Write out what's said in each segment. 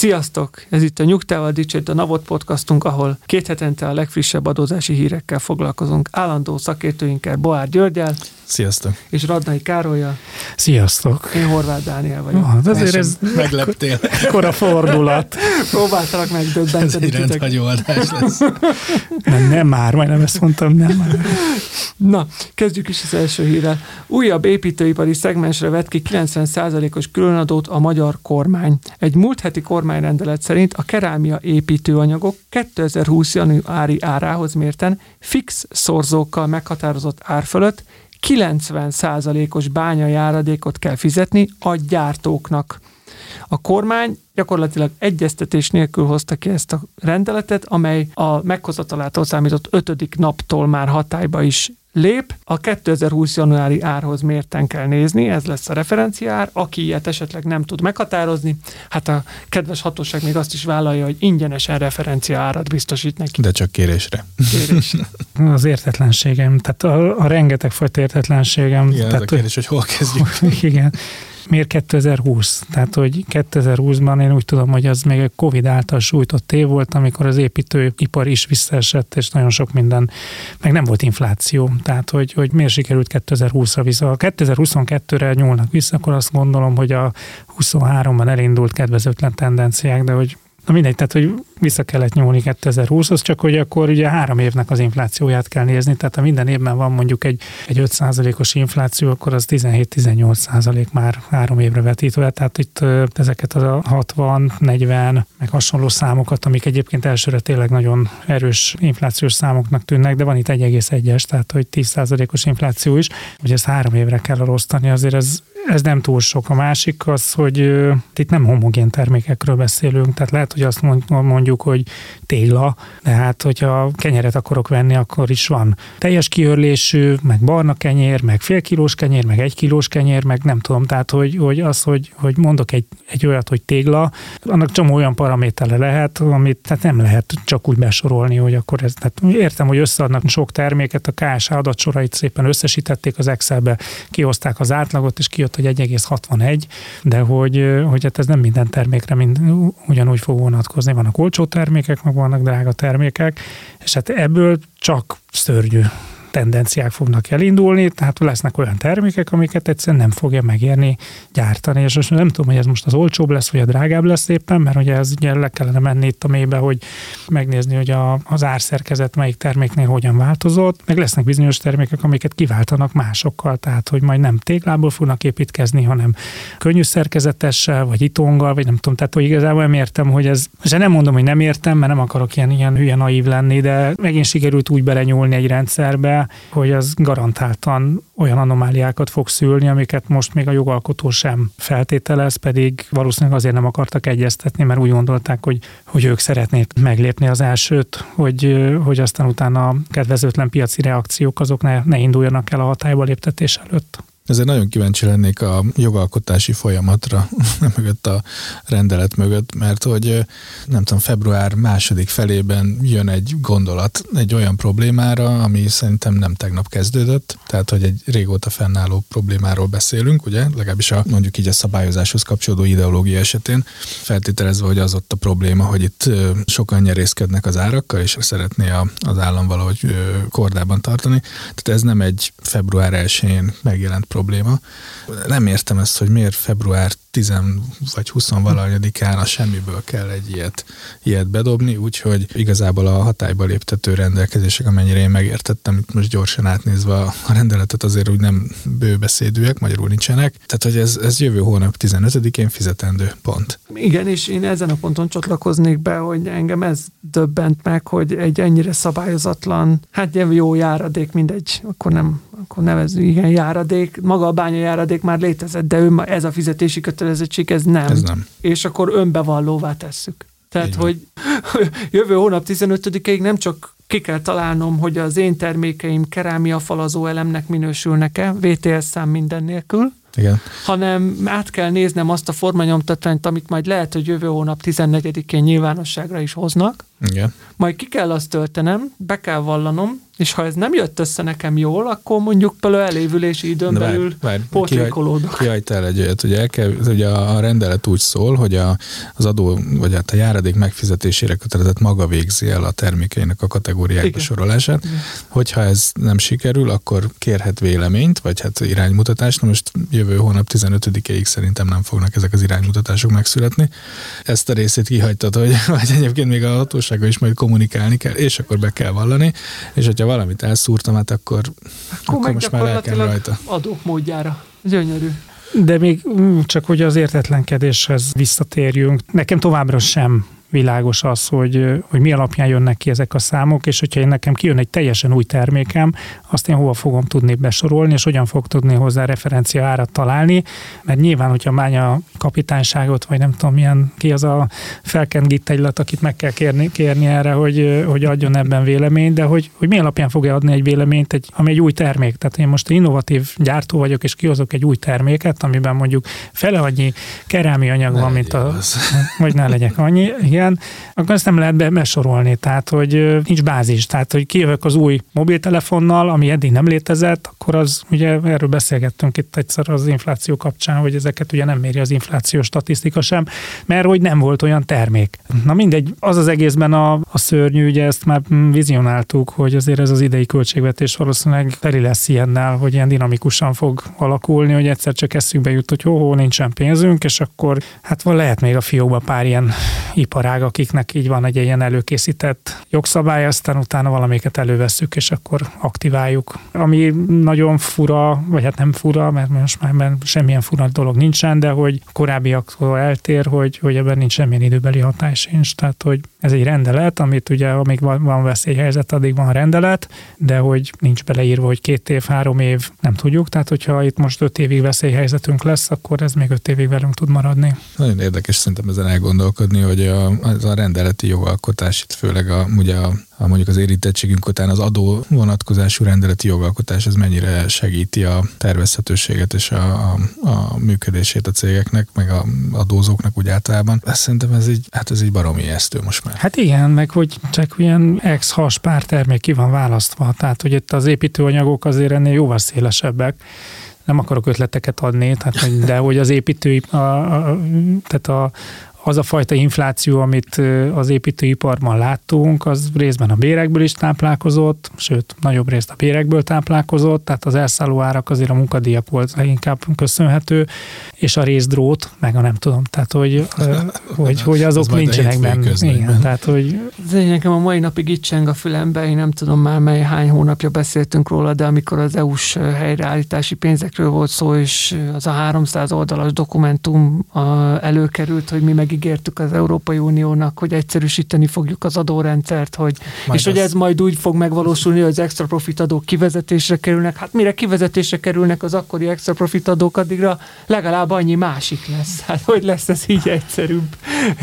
Sziasztok! Ez itt a Nyugtával Dicsőt a Navot podcastunk, ahol két hetente a legfrissebb adózási hírekkel foglalkozunk. Állandó szakértőinkkel Boár Györgyel Sziasztok! és Radnai Károlyjal. Sziasztok! Én Horváth Dániel vagyok. Hát azért ez Megleptél. ekkora fordulat. Próbáltalak Ez megdöbbenteni egy titeket. rendhagyó adás lesz. Nem, nem már, majdnem ezt mondtam, nem már. Na, kezdjük is az első hírrel. Újabb építőipari szegmensre vett ki 90%-os különadót a magyar kormány. Egy múlt heti kormányrendelet szerint a kerámia építőanyagok 2020. januári árához mérten fix szorzókkal meghatározott ár fölött 90%-os bányajáradékot kell fizetni a gyártóknak. A kormány gyakorlatilag egyeztetés nélkül hozta ki ezt a rendeletet, amely a meghozatalától számított ötödik naptól már hatályba is lép. A 2020. januári árhoz mérten kell nézni, ez lesz a referenciár. Aki ilyet esetleg nem tud meghatározni, hát a kedves hatóság még azt is vállalja, hogy ingyenesen referencia árat biztosít neki. De csak kérésre. Kérésre. Az értetlenségem, tehát a, a rengeteg fajta értetlenségem. Igen, ez tehát, a kérdés, hogy hol kezdjük. hogy, igen. Miért 2020? Tehát, hogy 2020-ban én úgy tudom, hogy az még a Covid által sújtott év volt, amikor az építőipar is visszaesett, és nagyon sok minden, meg nem volt infláció. Tehát, hogy, hogy miért sikerült 2020-ra vissza. Ha 2022-re nyúlnak vissza, akkor azt gondolom, hogy a 23-ban elindult kedvezőtlen tendenciák, de hogy Na mindegy, tehát hogy vissza kellett nyúlni 2020-hoz, csak hogy akkor ugye három évnek az inflációját kell nézni, tehát ha minden évben van mondjuk egy, egy 5%-os infláció, akkor az 17-18% már három évre vetítve, tehát itt ezeket a 60, 40, meg hasonló számokat, amik egyébként elsőre tényleg nagyon erős inflációs számoknak tűnnek, de van itt 1,1-es, tehát hogy 10%-os infláció is, hogy ezt három évre kell elosztani, azért ez, ez nem túl sok. A másik az, hogy itt nem homogén termékekről beszélünk, tehát lehet, hogy azt mond- mondjuk, hogy tégla, de hát, hogyha kenyeret akarok venni, akkor is van teljes kiörlésű, meg barna kenyér, meg fél kilós kenyér, meg egy kilós kenyér, meg nem tudom, tehát, hogy, hogy az, hogy, hogy mondok egy, egy olyat, hogy tégla, annak csomó olyan paramétere lehet, amit tehát nem lehet csak úgy besorolni, hogy akkor ez, tehát értem, hogy összeadnak sok terméket, a KSH adatsorait szépen összesítették az Excelbe, kihozták az átlagot, és kijött, hogy 1,61, de hogy, hogy hát ez nem minden termékre mind, ugyanúgy fog vonatkozni. Vannak olcsó termékek, meg vannak drága termékek, és hát ebből csak szörnyű tendenciák fognak elindulni, tehát lesznek olyan termékek, amiket egyszerűen nem fogja megérni gyártani, és most nem tudom, hogy ez most az olcsóbb lesz, vagy a drágább lesz éppen, mert ugye ez ugye le kellene menni itt a mélybe, hogy megnézni, hogy a, az árszerkezet melyik terméknél hogyan változott, meg lesznek bizonyos termékek, amiket kiváltanak másokkal, tehát hogy majd nem téglából fognak építkezni, hanem könnyű szerkezetessel, vagy itonggal, vagy nem tudom, tehát hogy igazából nem értem, hogy ez, és nem mondom, hogy nem értem, mert nem akarok ilyen, ilyen hülye naív lenni, de megint sikerült úgy belenyúlni egy rendszerbe, hogy az garantáltan olyan anomáliákat fog szülni, amiket most még a jogalkotó sem feltételez, pedig valószínűleg azért nem akartak egyeztetni, mert úgy gondolták, hogy, hogy ők szeretnék meglépni az elsőt, hogy, hogy aztán utána a kedvezőtlen piaci reakciók azok ne, ne induljanak el a hatályba léptetés előtt. Ezért nagyon kíváncsi lennék a jogalkotási folyamatra, mögött a rendelet mögött, mert hogy nem tudom, február második felében jön egy gondolat egy olyan problémára, ami szerintem nem tegnap kezdődött, tehát hogy egy régóta fennálló problémáról beszélünk, ugye, legalábbis a mondjuk így a szabályozáshoz kapcsolódó ideológia esetén, feltételezve, hogy az ott a probléma, hogy itt sokan nyerészkednek az árakkal, és szeretné a, az állam valahogy kordában tartani. Tehát ez nem egy február 1-én megjelent probléma. Nem értem ezt, hogy miért február 10 vagy 20 valahanyadikán a semmiből kell egy ilyet, ilyet bedobni, úgyhogy igazából a hatályba léptető rendelkezések, amennyire én megértettem, itt most gyorsan átnézve a rendeletet azért úgy nem bőbeszédűek, magyarul nincsenek. Tehát, hogy ez, ez jövő hónap 15-én fizetendő pont. Igen, és én ezen a ponton csatlakoznék be, hogy engem ez döbbent meg, hogy egy ennyire szabályozatlan, hát jó járadék, mindegy, akkor nem, akkor nevezzük, igen, járadék, maga a bánya járadék már létezett, de ő, ma- ez a fizetési kötelezettség, ez nem. Ez nem. És akkor önbevallóvá tesszük. Tehát, hogy jövő hónap 15-ig nem csak ki kell találnom, hogy az én termékeim kerámia falazó elemnek minősülnek-e, VTS szám minden nélkül, Igen. hanem át kell néznem azt a formanyomtatványt, amit majd lehet, hogy jövő hónap 14-én nyilvánosságra is hoznak, Igen. majd ki kell azt töltenem, be kell vallanom, és ha ez nem jött össze nekem jól, akkor mondjuk például elévülési időn De belül pótlékolódok. Kihagytál egy olyat, ugye, el kell, ugye a rendelet úgy szól, hogy a, az adó, vagy hát a járadék megfizetésére kötelezett maga végzi el a termékeinek a kategóriákba Igen. sorolását. Hogyha ez nem sikerül, akkor kérhet véleményt, vagy hát iránymutatást. Na most jövő hónap 15-ig szerintem nem fognak ezek az iránymutatások megszületni. Ezt a részét kihagytad, hogy vagy egyébként még a hatósággal is majd kommunikálni kell, és akkor be kell vallani, és hogyha valamit elszúrtam, hát akkor, akkor, meg most már gyakorlatilag rajta. Adók módjára. Gyönyörű. De még mm, csak hogy az értetlenkedéshez visszatérjünk, nekem továbbra sem világos az, hogy, hogy mi alapján jönnek ki ezek a számok, és hogyha én nekem kijön egy teljesen új termékem, azt én hova fogom tudni besorolni, és hogyan fog tudni hozzá referencia árat találni, mert nyilván, hogyha mánya kapitányságot, vagy nem tudom milyen, ki az a felkent gittegylet, akit meg kell kérni, kérni erre, hogy, hogy adjon ebben véleményt, de hogy, hogy mi alapján fogja adni egy véleményt, egy, ami egy új termék. Tehát én most innovatív gyártó vagyok, és kihozok egy új terméket, amiben mondjuk fele annyi kerámi anyag Ne van, mint legyél a, az. vagy ne legyek annyi, igen, akkor ezt nem lehet be, besorolni, tehát hogy nincs bázis, tehát hogy kijövök az új mobiltelefonnal, ami eddig nem létezett, akkor az, ugye erről beszélgettünk itt egyszer az infláció kapcsán, hogy ezeket ugye nem méri az inflációs statisztika sem, mert hogy nem volt olyan termék. Na mindegy, az az egészben a, a szörnyű, ugye ezt már vizionáltuk, hogy azért ez az idei költségvetés valószínűleg teli lesz ilyennel, hogy ilyen dinamikusan fog alakulni, hogy egyszer csak eszünkbe jut, hogy hó, hó nincsen pénzünk, és akkor hát van lehet még a fiókban pár ilyen iparág, akiknek így van egy ilyen előkészített jogszabály, aztán utána valamiket elővesszük, és akkor aktiváljuk. Ami nagyon fura, vagy hát nem fura, mert most már semmilyen fura dolog nincsen, de hogy korábbiaktól eltér, hogy, hogy ebben nincs semmilyen időbeli hatás sincs. Tehát, hogy ez egy rendelet, amit ugye amíg van, van veszélyhelyzet, addig van rendelet, de hogy nincs beleírva, hogy két év, három év, nem tudjuk. Tehát, hogyha itt most öt évig veszélyhelyzetünk lesz, akkor ez még öt évig velünk tud maradni. Nagyon érdekes szerintem ezen elgondolkodni, hogy a, az a rendeleti jogalkotás, itt főleg a, ugye a, a mondjuk az érintettségünk után az adó vonatkozású rendeleti jogalkotás, ez mennyire segíti a tervezhetőséget és a, a, a működését a cégeknek, meg a adózóknak úgy általában. Ezt szerintem ez egy, hát ez egy baromi ijesztő most már. Hát igen, meg hogy csak ilyen ex-has pár termék ki van választva, tehát hogy itt az építőanyagok azért ennél jóval szélesebbek, nem akarok ötleteket adni, tehát, de hogy az építő, a, a, tehát a, az a fajta infláció, amit az építőiparban láttunk, az részben a bérekből is táplálkozott, sőt, nagyobb részt a bérekből táplálkozott, tehát az elszálló árak azért a munkadíjak volt leginkább köszönhető, és a részdrót, meg a nem tudom, tehát hogy, hogy, hogy Az azok majd a nincsenek benne. Igen, tehát hogy Ez egy nekem a mai napig itt cseng a fülembe, én nem tudom már mely hány hónapja beszéltünk róla, de amikor az EU-s helyreállítási pénzekről volt szó, és az a 300 oldalas dokumentum előkerült, hogy mi megígértük az Európai Uniónak, hogy egyszerűsíteni fogjuk az adórendszert, hogy, Majd és hogy az- ez majd úgy fog megvalósulni, hogy az extra profit adók kivezetésre kerülnek. Hát mire kivezetésre kerülnek az akkori extra profit adók, addigra legalább annyi másik lesz. Hát hogy lesz ez így egyszerűbb?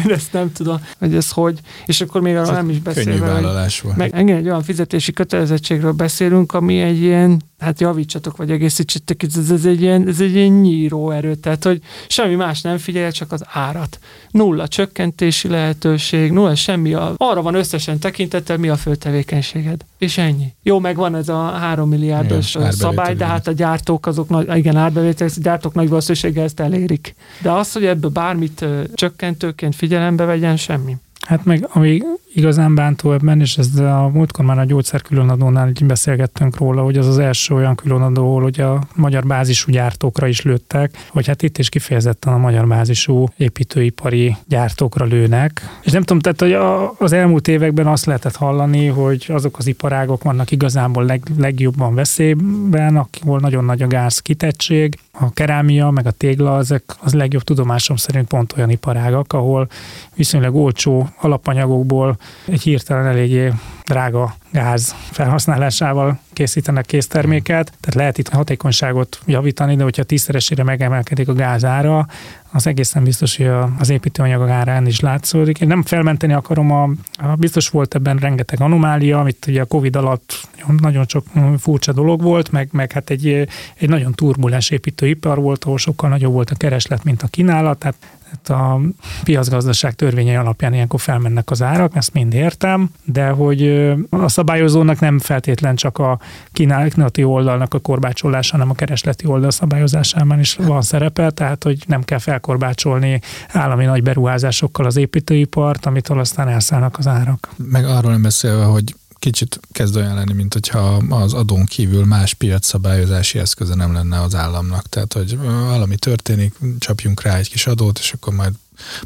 Én ezt nem tudom, hogy ez hogy. És akkor még arról nem is Könnyű beszélve, hogy vállalás volt. meg engem egy olyan fizetési kötelezettségről beszélünk, ami egy ilyen, hát javítsatok, vagy egészítsetek, ez, ez, egy ilyen, ez egy ilyen nyíró erő, tehát hogy semmi más nem figyelj, csak az árat. Nulla csökkentési lehetőség, nulla semmi, a, arra van összesen tekintettel, mi a fő tevékenységed. És ennyi. Jó, meg van ez a három milliárdos Igen, szabály, de hát a gyártók azok, nagy, igen, árbevétel, a gyártók nagy valószínűséggel ezt elérik. De az, hogy ebből bármit ö, csökkentőként figyelembe vegyen, semmi. Hát meg ami igazán bántó ebben, és ez a múltkor már a gyógyszer különadónál így beszélgettünk róla, hogy az az első olyan különadó, ahol ugye a magyar bázisú gyártókra is lőttek, hogy hát itt is kifejezetten a magyar bázisú építőipari gyártókra lőnek. És nem tudom, tehát hogy a, az elmúlt években azt lehetett hallani, hogy azok az iparágok vannak igazából leg, legjobban veszélyben, ahol nagyon nagy a gáz kitettség, a kerámia, meg a tégla, ezek az legjobb tudomásom szerint pont olyan iparágak, ahol viszonylag olcsó alapanyagokból egy hirtelen eléggé drága gáz felhasználásával készítenek készterméket, tehát lehet itt hatékonyságot javítani, de hogyha tízszeresére megemelkedik a gázára, az egészen biztos, hogy az építőanyag árán is látszódik. Én nem felmenteni akarom, a, a biztos volt ebben rengeteg anomália, amit ugye a Covid alatt nagyon sok furcsa dolog volt, meg, meg hát egy, egy nagyon turbulens építőipar volt, ahol sokkal nagyobb volt a kereslet, mint a kínálat, tehát Hát a piacgazdaság törvényei alapján ilyenkor felmennek az árak, ezt mind értem, de hogy a szabályozónak nem feltétlen csak a kínálati oldalnak a korbácsolása, hanem a keresleti oldal szabályozásában is van szerepe, tehát hogy nem kell felkorbácsolni állami nagy beruházásokkal az építőipart, amitől aztán elszállnak az árak. Meg arról nem beszélve, hogy kicsit kezd olyan lenni, mint hogyha az adón kívül más piacszabályozási eszköze nem lenne az államnak. Tehát, hogy valami történik, csapjunk rá egy kis adót, és akkor majd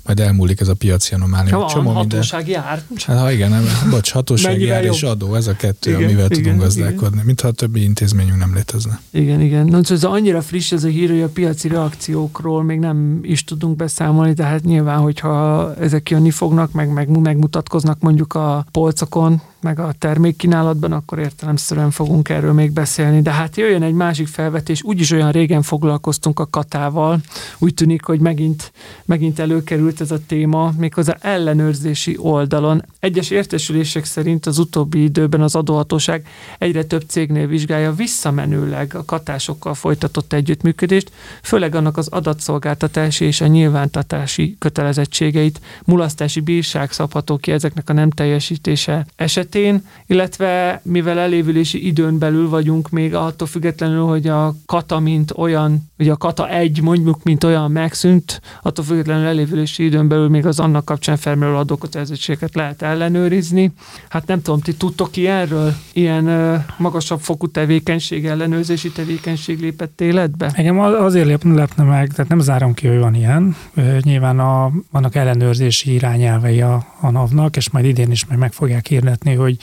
majd elmúlik ez a piaci anomália. Van hatóság minden... jár. Hát, ha igen, nem, bocs, hatóság Mennyivel jár jobb? és adó, ez a kettő, igen, amivel igen, tudunk gazdálkodni, mintha a többi intézményünk nem létezne. Igen, igen. Na, ez annyira friss ez a hír, hogy a piaci reakciókról még nem is tudunk beszámolni, tehát nyilván, hogyha ezek jönni fognak, meg, meg megmutatkoznak mondjuk a polcokon, meg a termékkínálatban, akkor értelemszerűen fogunk erről még beszélni. De hát jöjjön egy másik felvetés, úgyis olyan régen foglalkoztunk a katával, úgy tűnik, hogy megint, megint előkerült ez a téma, méghozzá ellenőrzési oldalon. Egyes értesülések szerint az utóbbi időben az adóhatóság egyre több cégnél vizsgálja visszamenőleg a katásokkal folytatott együttműködést, főleg annak az adatszolgáltatási és a nyilvántatási kötelezettségeit, mulasztási bírság szabható ki ezeknek a nem teljesítése eset esetén, illetve mivel elévülési időn belül vagyunk még attól függetlenül, hogy a kata mint olyan, ugye a kata egy mondjuk mint olyan megszűnt, attól függetlenül elévülési időn belül még az annak kapcsán felmerülő adókötelezettségeket lehet ellenőrizni. Hát nem tudom, ti tudtok ilyenről? Ilyen ö, magasabb fokú tevékenység, ellenőrzési tevékenység lépett életbe? Engem azért lepne meg, tehát nem zárom ki, hogy van ilyen. Nyilván a, vannak ellenőrzési irányelvei a, a NAV-nak, és majd idén is meg, meg fogják hirdetni, hogy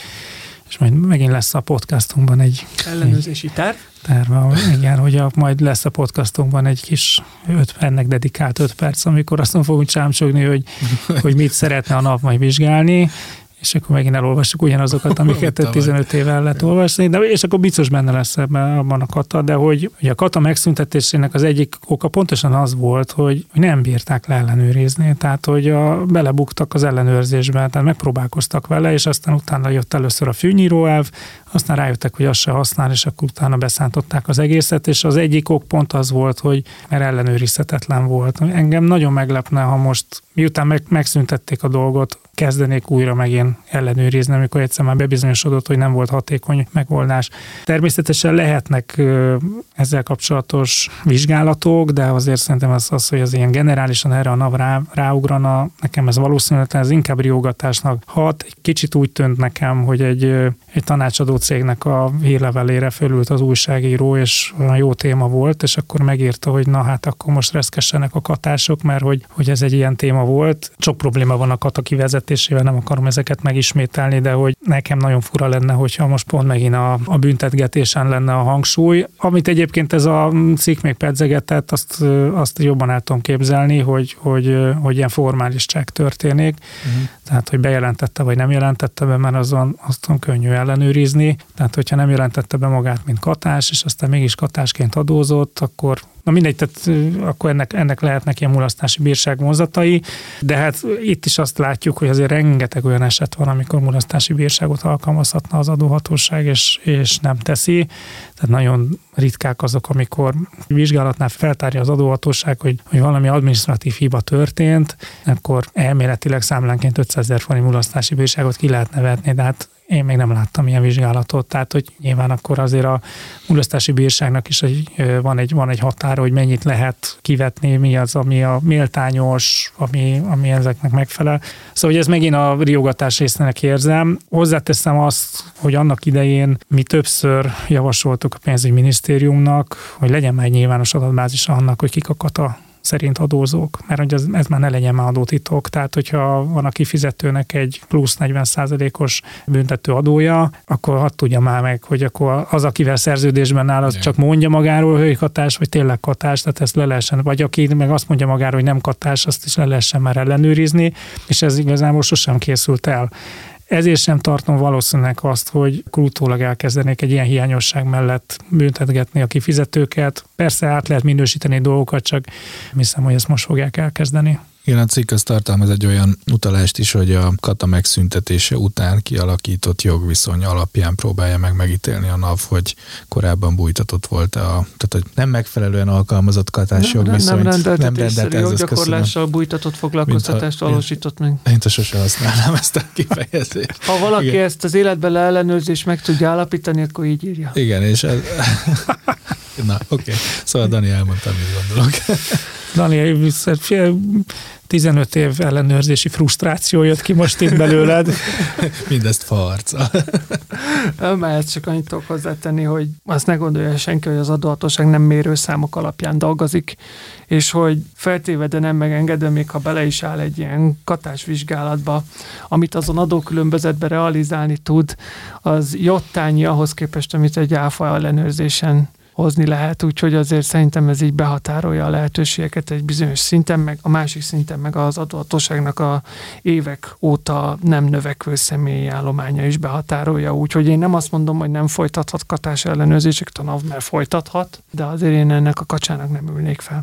és majd megint lesz a podcastunkban egy... Ellenőrzési terv? Terv, igen, hogy a, majd lesz a podcastunkban egy kis öt, ennek dedikált öt perc, amikor azt fogunk csámcsogni, hogy, hogy mit szeretne a nap majd vizsgálni, és akkor megint elolvassuk ugyanazokat, amiket 15 éve lett olvasni, de, és akkor biztos benne lesz ebben abban a kata, de hogy, hogy a kata megszüntetésének az egyik oka pontosan az volt, hogy, hogy nem bírták le ellenőrizni, tehát hogy a, belebuktak az ellenőrzésbe, tehát megpróbálkoztak vele, és aztán utána jött először a fűnyíró elv, aztán rájöttek, hogy azt se használ, és akkor utána beszántották az egészet, és az egyik ok pont az volt, hogy mert ellenőrizhetetlen volt. Engem nagyon meglepne, ha most miután meg, megszüntették a dolgot, kezdenék újra megint ellenőrizni, amikor egyszer már bebizonyosodott, hogy nem volt hatékony megoldás. Természetesen lehetnek ezzel kapcsolatos vizsgálatok, de azért szerintem az, az hogy az ilyen generálisan erre a NAV rá, ráugrana, nekem ez valószínűleg ez inkább riogatásnak hat. Egy kicsit úgy tűnt nekem, hogy egy, egy tanácsadó cégnek a hírlevelére fölült az újságíró, és jó téma volt, és akkor megírta, hogy na hát akkor most reszkessenek a katások, mert hogy, hogy ez egy ilyen téma volt. Sok probléma van a kata kivezetésével, nem akarom ezeket megismételni, de hogy nekem nagyon fura lenne, hogyha most pont megint a, a büntetgetésen lenne a hangsúly. Amit egyébként ez a cikk még pedzegetett, azt, azt jobban el tudom képzelni, hogy, hogy, hogy ilyen formális csekk történik. Uh-huh. Tehát, hogy bejelentette vagy nem jelentette be, mert azon azt könnyű ellenőrizni. Tehát, hogyha nem jelentette be magát, mint katás, és aztán mégis katásként adózott, akkor Na mindegy, tehát akkor ennek, ennek lehetnek ilyen mulasztási bírság vonzatai, de hát itt is azt látjuk, hogy azért rengeteg olyan eset van, amikor mulasztási bírságot alkalmazhatna az adóhatóság, és, és nem teszi. Tehát nagyon ritkák azok, amikor vizsgálatnál feltárja az adóhatóság, hogy, hogy valami administratív hiba történt, akkor elméletileg számlánként 500 ezer forint mulasztási bírságot ki lehetne vetni, de hát én még nem láttam ilyen vizsgálatot, tehát hogy nyilván akkor azért a mulasztási bírságnak is egy, van, egy, van egy határa, hogy mennyit lehet kivetni, mi az, ami a méltányos, ami, ami ezeknek megfelel. Szóval, hogy ez megint a riogatás részének érzem. Hozzáteszem azt, hogy annak idején mi többször javasoltuk a pénzügyminisztériumnak, hogy legyen már egy nyilvános adatbázis annak, hogy kik a kata szerint adózók, mert hogy ez, ez már ne legyen már adótitok. Tehát, hogyha van a kifizetőnek egy plusz 40%-os büntető adója, akkor hadd tudja már meg, hogy akkor az, akivel szerződésben áll, az Igen. csak mondja magáról, hogy katás, vagy tényleg katás, tehát ezt le lehessen, vagy aki meg azt mondja magáról, hogy nem katás, azt is le lehessen már ellenőrizni, és ez igazából sosem készült el. Ezért sem tartom valószínűleg azt, hogy utólag elkezdenék egy ilyen hiányosság mellett büntetgetni a kifizetőket. Persze át lehet minősíteni dolgokat, csak hiszem, hogy ezt most fogják elkezdeni. Igen, a cikk az tartalmaz egy olyan utalást is, hogy a kata megszüntetése után kialakított jogviszony alapján próbálja meg megítélni a NAV, hogy korábban bújtatott volt a, tehát hogy nem megfelelően alkalmazott katás nem, jogviszonyt. Nem rendelt, nem rendelt joggyakorlással bújtatott foglalkoztatást valósított meg. Én sose használnám ezt a kifejezést. Ha valaki Igen. ezt az életben leellenőrzés meg tudja állapítani, akkor így írja. Igen, és ez... Na, oké. Okay. Szóval Dani elmondta, mit gondolok. Dani, 15 év ellenőrzési frusztráció jött ki most itt belőled. Mindezt farca. Mert csak annyit tudok hozzátenni, hogy azt ne gondolja senki, hogy az adóhatóság nem mérőszámok alapján dolgozik, és hogy feltéve, de nem megengedve, még ha bele is áll egy ilyen katásvizsgálatba, amit azon adókülönbözetbe realizálni tud, az jottányi ahhoz képest, amit egy áfa ellenőrzésen hozni lehet, úgyhogy azért szerintem ez így behatárolja a lehetőségeket egy bizonyos szinten, meg a másik szinten meg az adóhatóságnak a évek óta nem növekvő személyi állománya is behatárolja, úgyhogy én nem azt mondom, hogy nem folytathat katás ellenőrzéseket a NAV, mert folytathat, de azért én ennek a kacsának nem ülnék fel.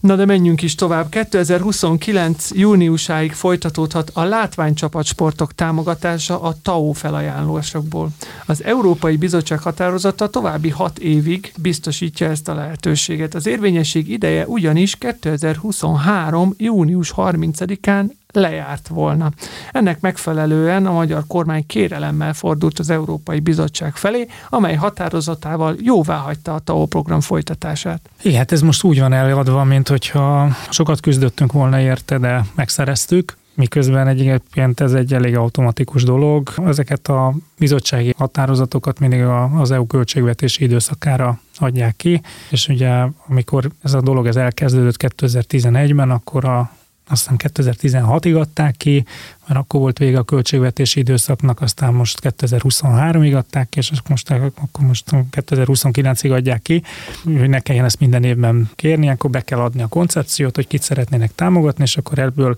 Na de menjünk is tovább. 2029. júniusáig folytatódhat a látványcsapatsportok támogatása a TAO felajánlásokból. Az Európai Bizottság határozata további hat évig biztosítja ezt a lehetőséget. Az érvényesség ideje ugyanis 2023. június 30-án lejárt volna. Ennek megfelelően a magyar kormány kérelemmel fordult az Európai Bizottság felé, amely határozatával jóvá hagyta a TAO program folytatását. Igen, hát ez most úgy van eladva, mint hogyha sokat küzdöttünk volna érte, de megszereztük miközben egyébként ez egy elég automatikus dolog. Ezeket a bizottsági határozatokat mindig az EU költségvetési időszakára adják ki, és ugye amikor ez a dolog ez elkezdődött 2011-ben, akkor a aztán 2016-ig adták ki, mert akkor volt vége a költségvetési időszaknak, aztán most 2023-ig adták ki, és most, akkor most 2029-ig adják ki, hogy ne kelljen ezt minden évben kérni, akkor be kell adni a koncepciót, hogy kit szeretnének támogatni, és akkor ebből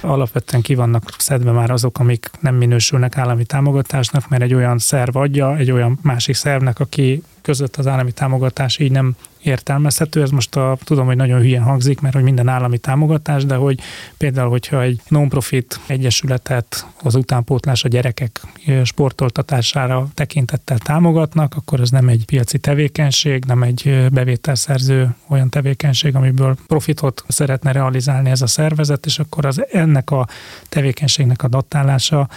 alapvetően ki vannak szedve már azok, amik nem minősülnek állami támogatásnak, mert egy olyan szerv adja, egy olyan másik szervnek, aki között az állami támogatás így nem értelmezhető. Ez most a, tudom, hogy nagyon hülyen hangzik, mert hogy minden állami támogatás, de hogy például, hogyha egy non-profit egyesületet az utánpótlás a gyerekek sportoltatására tekintettel támogatnak, akkor ez nem egy piaci tevékenység, nem egy bevételszerző olyan tevékenység, amiből profitot szeretne realizálni ez a szervezet, és akkor az ennek a tevékenységnek a datálása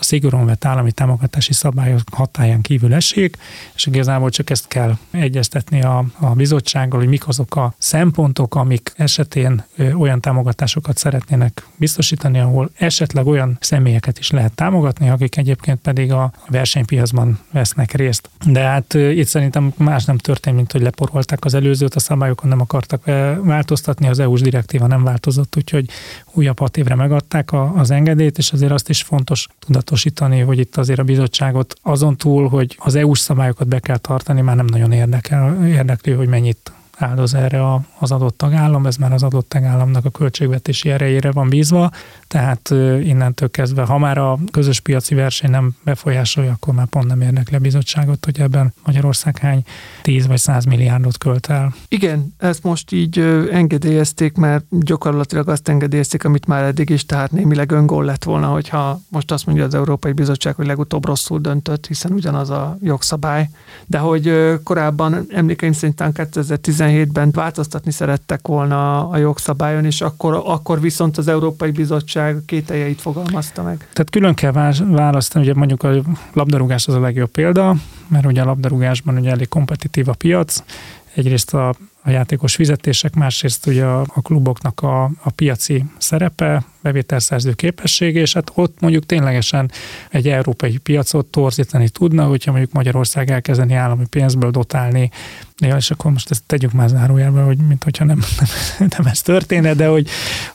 a szigorúan vett állami támogatási szabályok hatáján kívül esik, és igazából csak ezt kell egyeztetni a, a bizottsággal, hogy mik azok a szempontok, amik esetén olyan támogatásokat szeretnének biztosítani, ahol esetleg olyan személyeket is lehet támogatni, akik egyébként pedig a versenypiacban vesznek részt. De hát itt szerintem más nem történt, mint hogy leporolták az előzőt, a szabályokon nem akartak változtatni, az EU-s direktíva nem változott, úgyhogy újabb hat évre megadták az engedélyt, és azért azt is fontos tudat tudatosítani, hogy itt azért a bizottságot azon túl, hogy az EU-s szabályokat be kell tartani, már nem nagyon érdekel, érdekli, hogy mennyit áldoz erre a, az adott tagállam, ez már az adott tagállamnak a költségvetési erejére van bízva, tehát innentől kezdve, ha már a közös piaci verseny nem befolyásolja, akkor már pont nem érdekli a bizottságot, hogy ebben Magyarország hány 10 vagy 100 milliárdot költ el. Igen, ezt most így engedélyezték, mert gyakorlatilag azt engedélyezték, amit már eddig is, tehát némileg öngól lett volna, hogyha most azt mondja az Európai Bizottság, hogy legutóbb rosszul döntött, hiszen ugyanaz a jogszabály, de hogy korábban emlékeim szerint 2017-ben változtatni szerettek volna a jogszabályon, és akkor, akkor viszont az Európai Bizottság kételjeit fogalmazta meg. Tehát külön kell választani, ugye mondjuk a labdarúgás az a legjobb példa, mert ugye a labdarúgásban ugye elég kompetitív a piac, egyrészt a, a játékos fizetések, másrészt ugye a, a kluboknak a, a piaci szerepe, bevételszerző képessége, és hát ott mondjuk ténylegesen egy európai piacot torzítani tudna, hogyha mondjuk Magyarország elkezdeni állami pénzből dotálni Ja, és akkor most ezt tegyük már zárójelbe, hogy mint hogyha nem, nem, nem ez történne, de hogy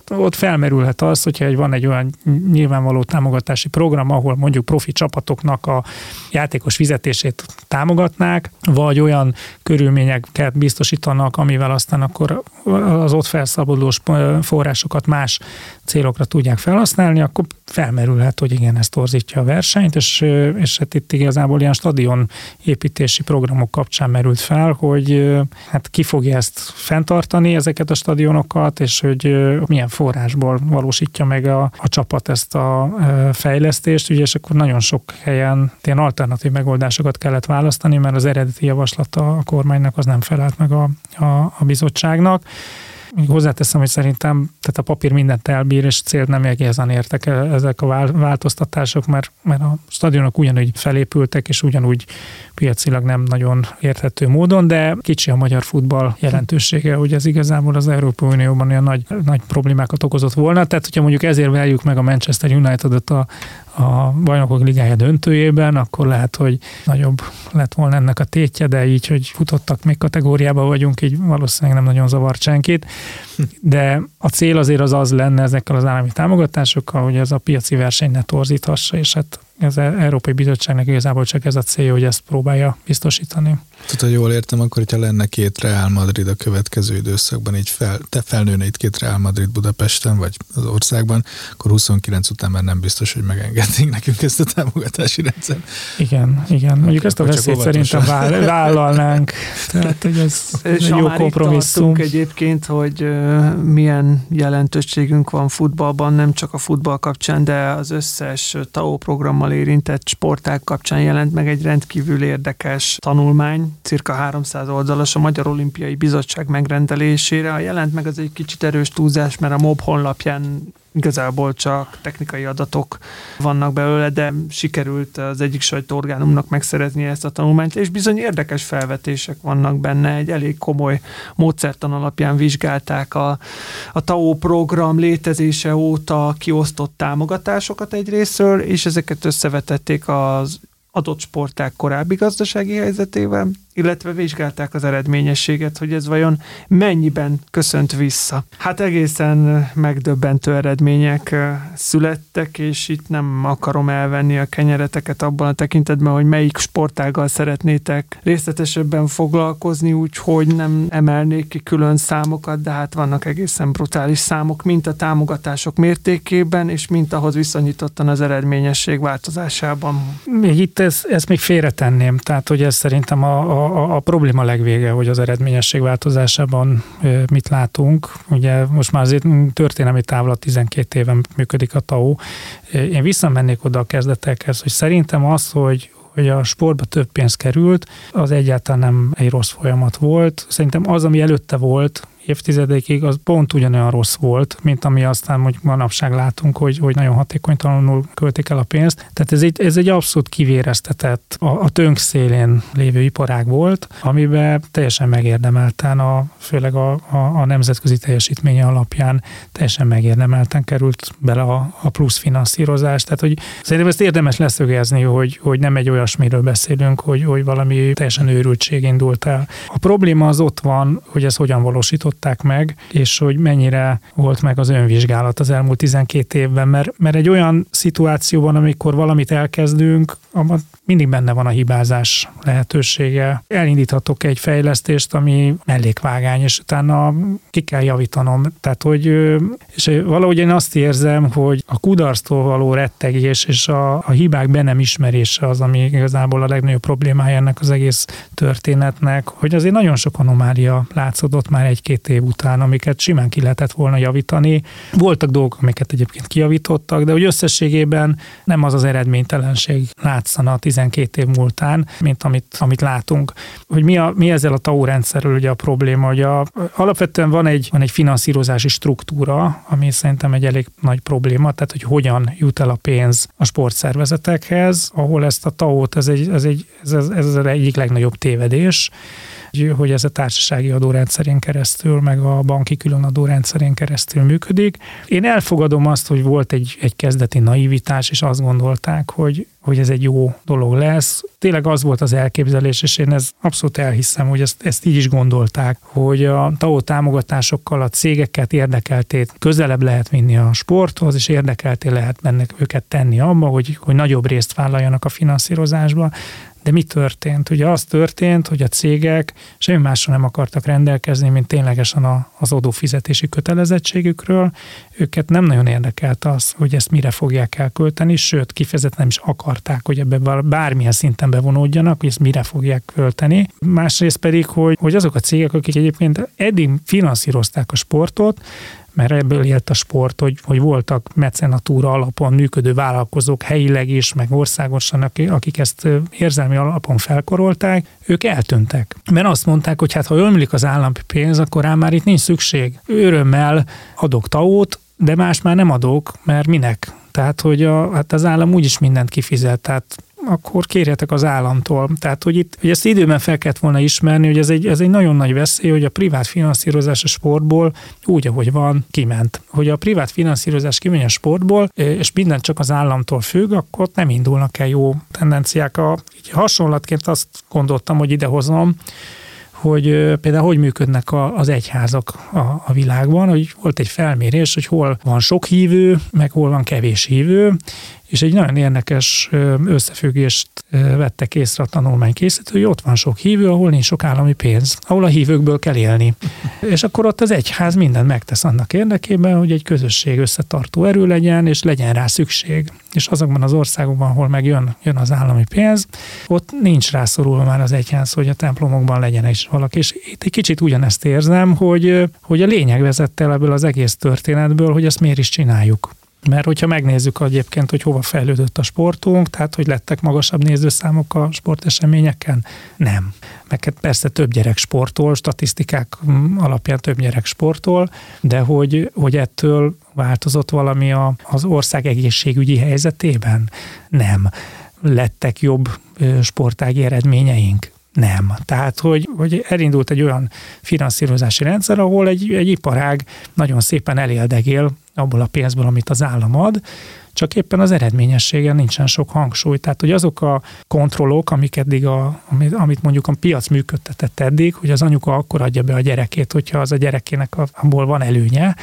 ott felmerülhet az, hogyha egy, van egy olyan nyilvánvaló támogatási program, ahol mondjuk profi csapatoknak a játékos fizetését támogatnák, vagy olyan körülményeket biztosítanak, amivel aztán akkor az ott felszabaduló forrásokat más célok célokra tudják felhasználni, akkor felmerülhet, hogy igen, ez torzítja a versenyt, és, és hát itt igazából ilyen stadion építési programok kapcsán merült fel, hogy hát ki fogja ezt fenntartani, ezeket a stadionokat, és hogy milyen forrásból valósítja meg a, a csapat ezt a fejlesztést, ugye, és akkor nagyon sok helyen ilyen alternatív megoldásokat kellett választani, mert az eredeti javaslata a kormánynak az nem felelt meg a, a, a bizottságnak hozzáteszem, hogy szerintem tehát a papír mindent elbír, és célt nem egészen értek ezek a változtatások, mert, mert a stadionok ugyanúgy felépültek, és ugyanúgy piacilag nem nagyon érthető módon, de kicsi a magyar futball jelentősége, hogy ez igazából az Európai Unióban olyan nagy, nagy problémákat okozott volna. Tehát, hogyha mondjuk ezért veljük meg a Manchester United-ot a, a bajnokok ligája döntőjében, akkor lehet, hogy nagyobb lett volna ennek a tétje, de így, hogy futottak még kategóriába vagyunk, így valószínűleg nem nagyon zavart senkit. De a cél azért az az lenne ezekkel az állami támogatásokkal, hogy ez a piaci verseny ne torzíthassa, és hát az Európai Bizottságnak igazából csak ez a célja, hogy ezt próbálja biztosítani. Tudod, hogy jól értem, akkor, hogyha lenne két Real Madrid a következő időszakban, így fel, te felnőne itt két Real Madrid Budapesten, vagy az országban, akkor 29 után már nem biztos, hogy megengednénk nekünk ezt a támogatási rendszert. Igen, igen. Mondjuk ezt a veszélyt szerintem vállalnánk. Tehát, hogy ez És egy jó kompromisszum. egyébként, hogy milyen jelentőségünk van futballban, nem csak a futball kapcsán, de az összes TAO programmal érintett sporták kapcsán jelent meg egy rendkívül érdekes tanulmány, cirka 300 oldalas a Magyar Olimpiai Bizottság megrendelésére. A jelent meg az egy kicsit erős túlzás, mert a MOB honlapján igazából csak technikai adatok vannak belőle, de sikerült az egyik sajtóorgánumnak megszerezni ezt a tanulmányt, és bizony érdekes felvetések vannak benne, egy elég komoly módszertan alapján vizsgálták a, a TAO program létezése óta kiosztott támogatásokat egyrésztről, és ezeket összevetették az adott sporták korábbi gazdasági helyzetével, illetve vizsgálták az eredményességet, hogy ez vajon mennyiben köszönt vissza. Hát egészen megdöbbentő eredmények születtek, és itt nem akarom elvenni a kenyereteket abban a tekintetben, hogy melyik sportággal szeretnétek részletesebben foglalkozni, úgyhogy nem emelnék ki külön számokat, de hát vannak egészen brutális számok, mint a támogatások mértékében, és mint ahhoz viszonyítottan az eredményesség változásában. Még itt ezt, ezt még félretenném, tehát hogy ez szerintem a, a a, a probléma legvége, hogy az eredményesség változásában mit látunk. Ugye most már azért történelmi távlat 12 éven működik a TAO. Én visszamennék oda a kezdetekhez, hogy szerintem az, hogy, hogy a sportba több pénz került, az egyáltalán nem egy rossz folyamat volt. Szerintem az, ami előtte volt, évtizedekig az pont ugyanolyan rossz volt, mint ami aztán hogy manapság látunk, hogy, hogy nagyon hatékonytalanul költik el a pénzt. Tehát ez egy, ez egy abszolút kivéreztetett, a, a tönk szélén lévő iparág volt, amiben teljesen megérdemelten, a, főleg a, a, a nemzetközi teljesítménye alapján teljesen megérdemelten került bele a, a plusz finanszírozás. Tehát, hogy szerintem ezt érdemes leszögezni, hogy, hogy nem egy olyasmiről beszélünk, hogy, hogy valami teljesen őrültség indult el. A probléma az ott van, hogy ez hogyan valósított valósították meg, és hogy mennyire volt meg az önvizsgálat az elmúlt 12 évben, mert, mert egy olyan szituációban, amikor valamit elkezdünk, abban mindig benne van a hibázás lehetősége. Elindíthatok egy fejlesztést, ami mellékvágány, és utána ki kell javítanom. Tehát, hogy és valahogy én azt érzem, hogy a kudarctól való rettegés és a, a hibák be nem ismerése az, ami igazából a legnagyobb problémája ennek az egész történetnek, hogy azért nagyon sok anomália látszódott már egy-két év után, amiket simán ki lehetett volna javítani. Voltak dolgok, amiket egyébként kijavítottak, de hogy összességében nem az az eredménytelenség látszana a 12 év múltán, mint amit, amit látunk. Hogy mi, a, mi ezzel a TAO rendszerről ugye a probléma, hogy a, alapvetően van egy, van egy finanszírozási struktúra, ami szerintem egy elég nagy probléma, tehát hogy hogyan jut el a pénz a sportszervezetekhez, ahol ezt a TAO-t, ez, egy, ez, egy, ez, ez az egyik legnagyobb tévedés, hogy ez a társasági adórendszerén keresztül, meg a banki külön adórendszerén keresztül működik. Én elfogadom azt, hogy volt egy, egy kezdeti naivitás, és azt gondolták, hogy, hogy ez egy jó dolog lesz. Tényleg az volt az elképzelés, és én ezt abszolút elhiszem, hogy ezt, ezt így is gondolták, hogy a TAO támogatásokkal a cégeket érdekeltét közelebb lehet vinni a sporthoz, és érdekelté lehet benne őket tenni abba, hogy, hogy nagyobb részt vállaljanak a finanszírozásba De mi történt? Ugye az történt, hogy a cégek semmi másról nem akartak rendelkezni, mint ténylegesen a, az adófizetési kötelezettségükről. Őket nem nagyon érdekelt az, hogy ezt mire fogják elkölteni, sőt, kifejezetten nem is akarták, hogy ebbe bármilyen szinten bevonódjanak, hogy ezt mire fogják költeni. Másrészt pedig, hogy, hogy azok a cégek, akik egyébként eddig finanszírozták a sportot, mert ebből élt a sport, hogy, hogy voltak mecenatúra alapon működő vállalkozók helyileg is, meg országosan, akik ezt érzelmi alapon felkorolták, ők eltűntek. Mert azt mondták, hogy hát ha ömlik az állami pénz, akkor rá már itt nincs szükség. Örömmel adok taót, de más már nem adok, mert minek? Tehát, hogy a, hát az állam úgyis mindent kifizet, tehát akkor kérjetek az államtól. Tehát, hogy itt hogy ezt időben fel kellett volna ismerni, hogy ez egy, ez egy nagyon nagy veszély, hogy a privát finanszírozás a sportból úgy, ahogy van, kiment. Hogy a privát finanszírozás kimegy a sportból, és minden csak az államtól függ, akkor nem indulnak el jó tendenciák. A, így hasonlatként azt gondoltam, hogy idehozom, hogy például hogy működnek a, az egyházak a világban, hogy volt egy felmérés, hogy hol van sok hívő, meg hol van kevés hívő, és egy nagyon érdekes összefüggést vettek észre a tanulmány készítő, hogy ott van sok hívő, ahol nincs sok állami pénz, ahol a hívőkből kell élni. és akkor ott az egyház mindent megtesz annak érdekében, hogy egy közösség összetartó erő legyen, és legyen rá szükség. És azokban az országokban, ahol meg jön, jön az állami pénz, ott nincs rászorulva már az egyház, hogy a templomokban legyen is valaki. És itt egy kicsit ugyanezt érzem, hogy, hogy a lényeg vezette el ebből az egész történetből, hogy ezt miért is csináljuk. Mert hogyha megnézzük egyébként, hogy hova fejlődött a sportunk, tehát hogy lettek magasabb nézőszámok a sporteseményeken, nem. Meg hát persze több gyerek sportol, statisztikák alapján több gyerek sportol, de hogy, hogy ettől változott valami a, az ország egészségügyi helyzetében? Nem. Lettek jobb sportági eredményeink? Nem. Tehát, hogy, hogy elindult egy olyan finanszírozási rendszer, ahol egy, egy iparág nagyon szépen eléldegél abból a pénzből, amit az állam ad, csak éppen az eredményességen nincsen sok hangsúly. Tehát, hogy azok a kontrollok, amik eddig a, amit, mondjuk a piac működtetett eddig, hogy az anyuka akkor adja be a gyerekét, hogyha az a gyerekének abból van előnye,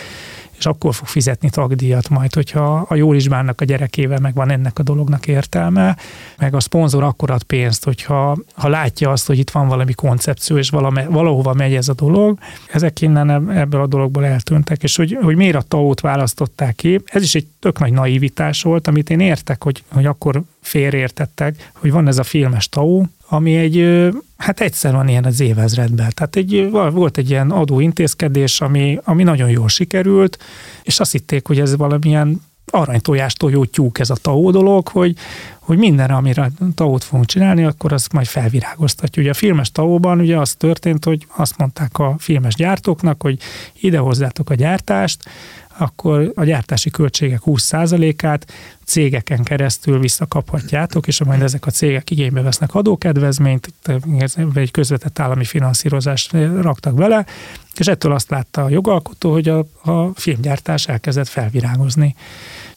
és akkor fog fizetni tagdíjat majd, hogyha a jól is bánnak a gyerekével, meg van ennek a dolognak értelme, meg a szponzor akkor ad pénzt, hogyha ha látja azt, hogy itt van valami koncepció, és valame, valahova megy ez a dolog, ezek innen ebből a dologból eltűntek, és hogy, hogy miért a tau választották ki, ez is egy tök nagy naivitás volt, amit én értek, hogy, hogy akkor félreértettek, hogy van ez a filmes tau, ami egy, hát egyszer van ilyen az évezredben. Tehát egy, volt egy ilyen adóintézkedés, ami, ami nagyon jól sikerült, és azt hitték, hogy ez valamilyen aranytojástól jó tyúk ez a TAO dolog, hogy, hogy mindenre, amire TAO-t fogunk csinálni, akkor azt majd felvirágoztatja. Ugye a filmes TAO-ban ugye az történt, hogy azt mondták a filmes gyártóknak, hogy ide hozzátok a gyártást, akkor a gyártási költségek 20%-át cégeken keresztül visszakaphatjátok, és majd ezek a cégek igénybe vesznek adókedvezményt, vagy közvetett állami finanszírozást raktak bele, és ettől azt látta a jogalkotó, hogy a, a filmgyártás elkezdett felvirágozni.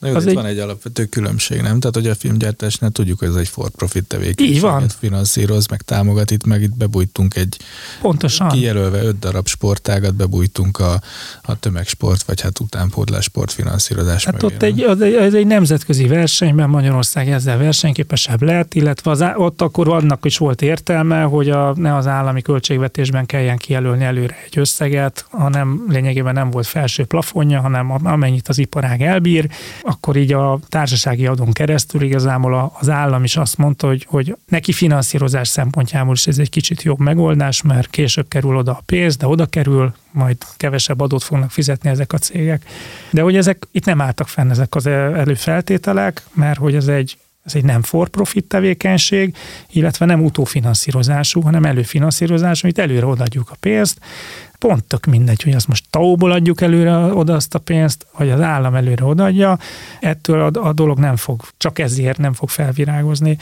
Na jó, az itt egy... van egy alapvető különbség, nem? Tehát, hogy a filmgyártásnál tudjuk, hogy ez egy for-profit tevékenység. Így van. finanszíroz, meg támogat, itt meg itt bebújtunk egy Pontosan. kijelölve öt darab sportágat, bebújtunk a, a tömegsport, vagy hát utánpótlás sport finanszírozás Hát mögé, ott egy, ez egy nemzetközi versenyben Magyarország ezzel versenyképesebb lett, illetve az, ott akkor annak is volt értelme, hogy a, ne az állami költségvetésben kelljen kijelölni előre egy összeget, hanem lényegében nem volt felső plafonja, hanem amennyit az iparág elbír, akkor így a társasági adón keresztül igazából az állam is azt mondta, hogy, hogy neki finanszírozás szempontjából is ez egy kicsit jobb megoldás, mert később kerül oda a pénz, de oda kerül, majd kevesebb adót fognak fizetni ezek a cégek. De hogy ezek itt nem álltak fenn ezek az előfeltételek, mert hogy ez egy ez egy nem for-profit tevékenység, illetve nem utófinanszírozású, hanem előfinanszírozású, amit előre odaadjuk a pénzt, pont tök mindegy, hogy azt most tauból adjuk előre oda azt a pénzt, vagy az állam előre odaadja, ettől a, a dolog nem fog, csak ezért nem fog felvirágozni.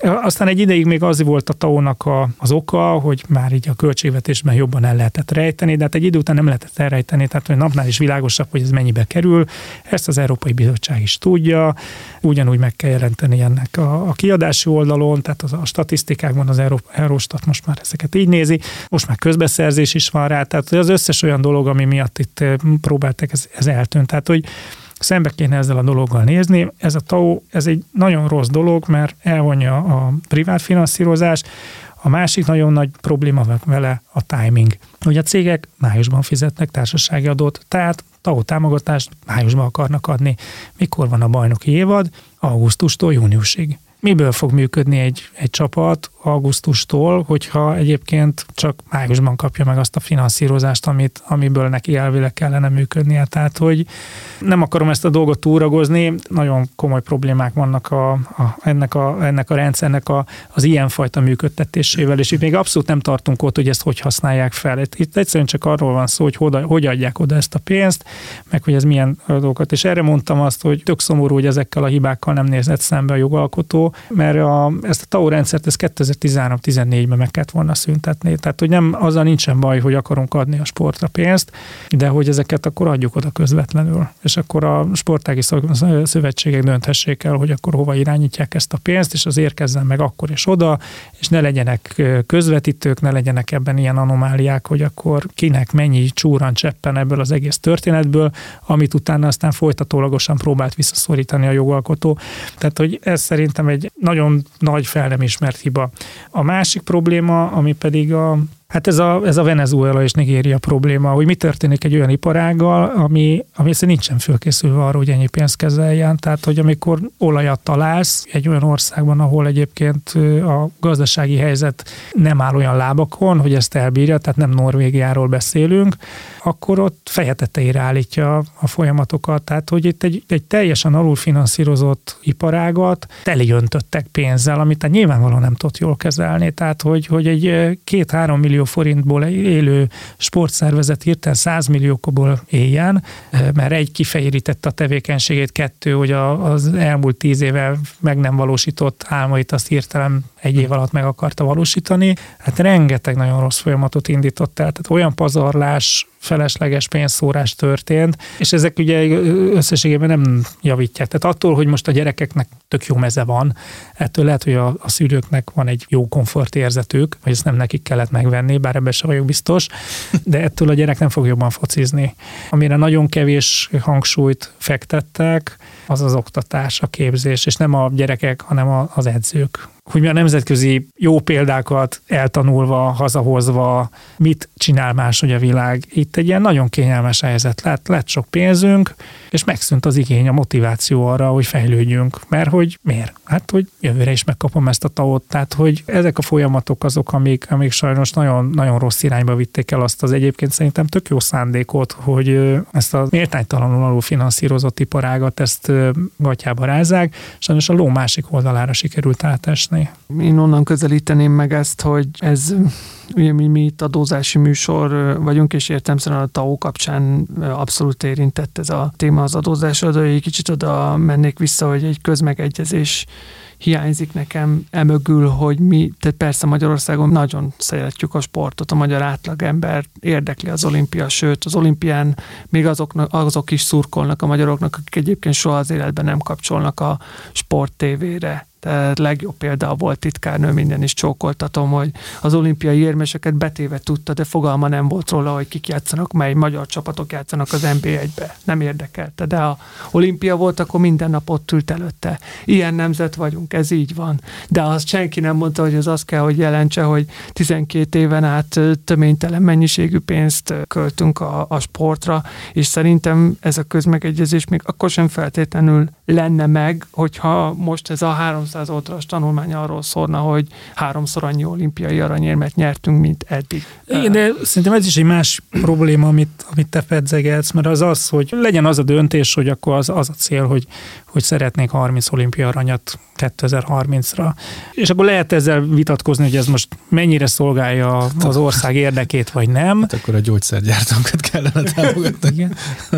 Aztán egy ideig még az volt a taunak a, az oka, hogy már így a költségvetésben jobban el lehetett rejteni, de hát egy idő után nem lehetett elrejteni, tehát hogy napnál is világosabb, hogy ez mennyibe kerül. Ezt az Európai Bizottság is tudja, ugyanúgy meg kell jelenteni ennek a, a kiadási oldalon, tehát az, a statisztikákban az Eurostat most már ezeket így nézi, most már közbeszerzés is van rá, tehát az összes olyan dolog, ami miatt itt próbáltak, ez, ez eltűnt. Tehát, hogy szembe kéne ezzel a dologgal nézni. Ez a TAO, ez egy nagyon rossz dolog, mert elvonja a privát finanszírozást, a másik nagyon nagy probléma vele a timing. Hogy a cégek májusban fizetnek társasági adót, tehát TAO támogatást májusban akarnak adni. Mikor van a bajnoki évad? Augusztustól júniusig miből fog működni egy, egy csapat augusztustól, hogyha egyébként csak májusban kapja meg azt a finanszírozást, amit, amiből neki elvileg kellene működnie. Tehát, hogy nem akarom ezt a dolgot túragozni, nagyon komoly problémák vannak a, a, ennek, a, ennek a rendszernek a, az ilyenfajta működtetésével, és itt még abszolút nem tartunk ott, hogy ezt hogy használják fel. Itt, egyszerűen csak arról van szó, hogy hogy, hogy adják oda ezt a pénzt, meg hogy ez milyen dolgokat. És erre mondtam azt, hogy tök szomorú, hogy ezekkel a hibákkal nem nézett szembe a jogalkotó, mert a, ezt a TAO rendszert ezt 2013-14-ben meg kellett volna szüntetni. Tehát, hogy nem, azzal nincsen baj, hogy akarunk adni a sportra pénzt, de hogy ezeket akkor adjuk oda közvetlenül. És akkor a sportági szövetségek dönthessék el, hogy akkor hova irányítják ezt a pénzt, és az érkezzen meg akkor és oda, és ne legyenek közvetítők, ne legyenek ebben ilyen anomáliák, hogy akkor kinek mennyi csúran cseppen ebből az egész történetből, amit utána aztán folytatólagosan próbált visszaszorítani a jogalkotó. Tehát, hogy ez szerintem egy nagyon nagy fel nem ismert hiba. A másik probléma, ami pedig a Hát ez a, ez a Venezuela és Nigéria probléma, hogy mi történik egy olyan iparággal, ami, ami nincsen fölkészülve arra, hogy ennyi pénzt kezeljen. Tehát, hogy amikor olajat találsz egy olyan országban, ahol egyébként a gazdasági helyzet nem áll olyan lábakon, hogy ezt elbírja, tehát nem Norvégiáról beszélünk, akkor ott feje állítja a folyamatokat. Tehát, hogy itt egy, egy teljesen alulfinanszírozott iparágat teliöntöttek pénzzel, amit tehát nyilvánvalóan nem tudott jól kezelni. Tehát, hogy, hogy egy két-három millió forintból élő sportszervezet hirtelen 100 milliókból éljen, mert egy kifejérítette a tevékenységét, kettő, hogy az elmúlt tíz éve meg nem valósított álmait azt hirtelen egy év alatt meg akarta valósítani. Hát rengeteg nagyon rossz folyamatot indított el, tehát olyan pazarlás, felesleges pénzszórás történt, és ezek ugye összességében nem javítják. Tehát attól, hogy most a gyerekeknek tök jó meze van, ettől lehet, hogy a, a szülőknek van egy jó komfortérzetük, hogy ezt nem nekik kellett megvenni, bár ebben sem vagyok biztos, de ettől a gyerek nem fog jobban focizni. Amire nagyon kevés hangsúlyt fektettek, az az oktatás, a képzés, és nem a gyerekek, hanem az edzők hogy mi a nemzetközi jó példákat eltanulva, hazahozva, mit csinál máshogy a világ. Itt egy ilyen nagyon kényelmes helyzet lett, lett sok pénzünk, és megszűnt az igény, a motiváció arra, hogy fejlődjünk. Mert hogy miért? Hát, hogy jövőre is megkapom ezt a tavot. Tehát, hogy ezek a folyamatok azok, amik, amik sajnos nagyon, nagyon rossz irányba vitték el azt az egyébként szerintem tök jó szándékot, hogy ezt a méltánytalanul alul finanszírozott iparágat, ezt gatyába rázzák, sajnos a ló másik oldalára sikerült átesni. Én onnan közelíteném meg ezt, hogy ez ugye mi, mi itt adózási műsor vagyunk, és értem szerint a TAO kapcsán abszolút érintett ez a téma az adózás adói. Kicsit oda mennék vissza, hogy egy közmegegyezés hiányzik nekem emögül, hogy mi, tehát persze Magyarországon nagyon szeretjük a sportot, a magyar átlagember érdekli az olimpia, sőt az olimpián még azoknak, azok is szurkolnak a magyaroknak, akik egyébként soha az életben nem kapcsolnak a sport tévére tehát legjobb példa volt titkárnő, minden is csókoltatom, hogy az olimpiai érmeseket betéve tudta, de fogalma nem volt róla, hogy kik játszanak, mely magyar csapatok játszanak az NB1-be. Nem érdekelte, de ha olimpia volt, akkor minden nap ott ült előtte. Ilyen nemzet vagyunk, ez így van. De azt senki nem mondta, hogy az azt kell, hogy jelentse, hogy 12 éven át töménytelen mennyiségű pénzt költünk a, a sportra, és szerintem ez a közmegegyezés még akkor sem feltétlenül lenne meg, hogyha most ez a 300 oldalas tanulmány arról szólna, hogy háromszor annyi olimpiai aranyérmet nyertünk, mint eddig. Igen, de szerintem ez is egy más probléma, amit, amit te pedzegetsz, mert az az, hogy legyen az a döntés, hogy akkor az, az a cél, hogy, hogy szeretnék 30 olimpia aranyat 2030-ra. És akkor lehet ezzel vitatkozni, hogy ez most mennyire szolgálja az ország érdekét, vagy nem. Hát akkor a gyógyszergyártókat kellene támogatni.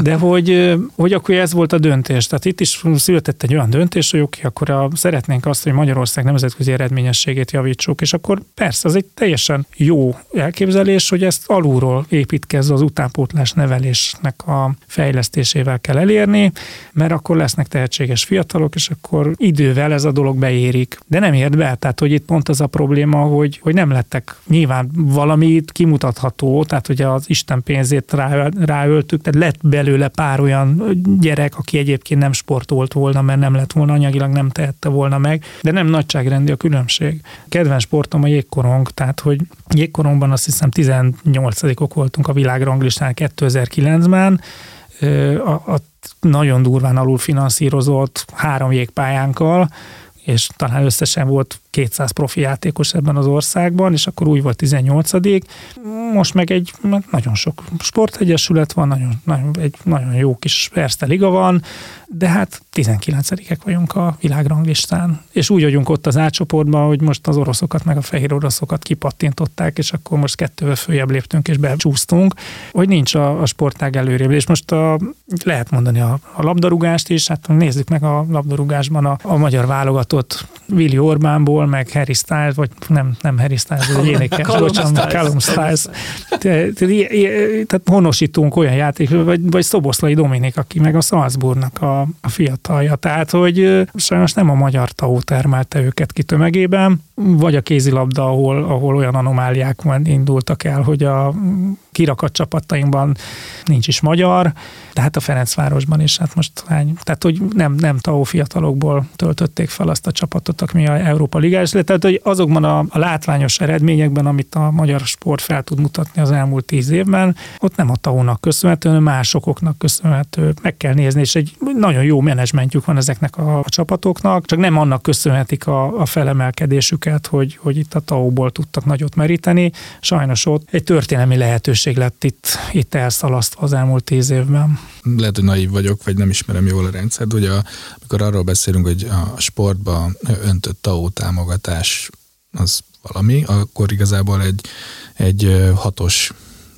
De hogy, hogy akkor ez volt a döntés. Tehát itt is született egy olyan döntés, hogy oké, akkor a, szeretnénk azt, hogy Magyarország nemzetközi eredményességét javítsuk, és akkor persze, az egy teljesen jó elképzelés, hogy ezt alulról építkezz az utánpótlás nevelésnek a fejlesztésével kell elérni, mert akkor lesznek tehetséges fiatalok, és akkor idővel ez a dolog beérik. De nem ért be, tehát hogy itt pont az a probléma, hogy, hogy nem lettek nyilván valami kimutatható, tehát hogy az Isten pénzét rá, ráöltük, tehát lett belőle pár olyan gyerek, aki egyébként nem sportolt volna, mert nem lett volna anyagilag, nem tehette volna meg, de nem nagyságrendi a különbség. Kedvenc sportom a jégkorong, tehát hogy jégkorongban azt hiszem 18-ok voltunk a világranglistán 2009-ben, a, a nagyon durván alul finanszírozott három jégpályánkkal, és talán összesen volt 200 profi játékos ebben az országban, és akkor úgy volt 18 Most meg egy nagyon sok sportegyesület van, nagyon, nagyon, egy nagyon jó kis Erste Liga van, de hát 19-ek vagyunk a világranglistán, és úgy vagyunk ott az átcsoportban, hogy most az oroszokat meg a fehér oroszokat kipattintották, és akkor most kettővel följebb léptünk és becsúsztunk, hogy nincs a, a sportág előrébb. És most a, lehet mondani a, a labdarúgást is, hát nézzük meg a labdarúgásban a, a magyar válogatott Willi Orbánból, meg Harry Styles, vagy nem, nem Harry Styles, egy énekes, bocsánat, Callum Styles. Tehát honosítunk olyan játék, vagy, vagy Szoboszlai Dominik, aki meg a Salzburgnak a, a fiatalja. Tehát, hogy sajnos nem a magyar TAO termelte őket ki tömegében, vagy a kézilabda, ahol, ahol olyan anomáliák indultak el, hogy a kirakat csapatainkban nincs is magyar, tehát a Ferencvárosban is, hát most hány, tehát hogy nem, nem TAO fiatalokból töltötték fel azt a csapatot, ami a Európa Ligás tehát hogy azokban a, a látványos eredményekben, amit a magyar sport fel tud mutatni az elmúlt tíz évben, ott nem a TAO-nak köszönhető, hanem másoknak köszönhető. Meg kell nézni, és egy nagyon jó menedzsmentjük van ezeknek a, a csapatoknak, csak nem annak köszönhetik a, a felemelkedésüket, hogy, hogy itt a TAO-ból tudtak nagyot meríteni. Sajnos ott egy történelmi lehetőség lett itt, itt elszalasztva az elmúlt tíz évben. Lehet, hogy naív vagyok, vagy nem ismerem jól a rendszert, a, amikor arról beszélünk, hogy a sportba öntött TAO támogatás az valami, akkor igazából egy, egy hatos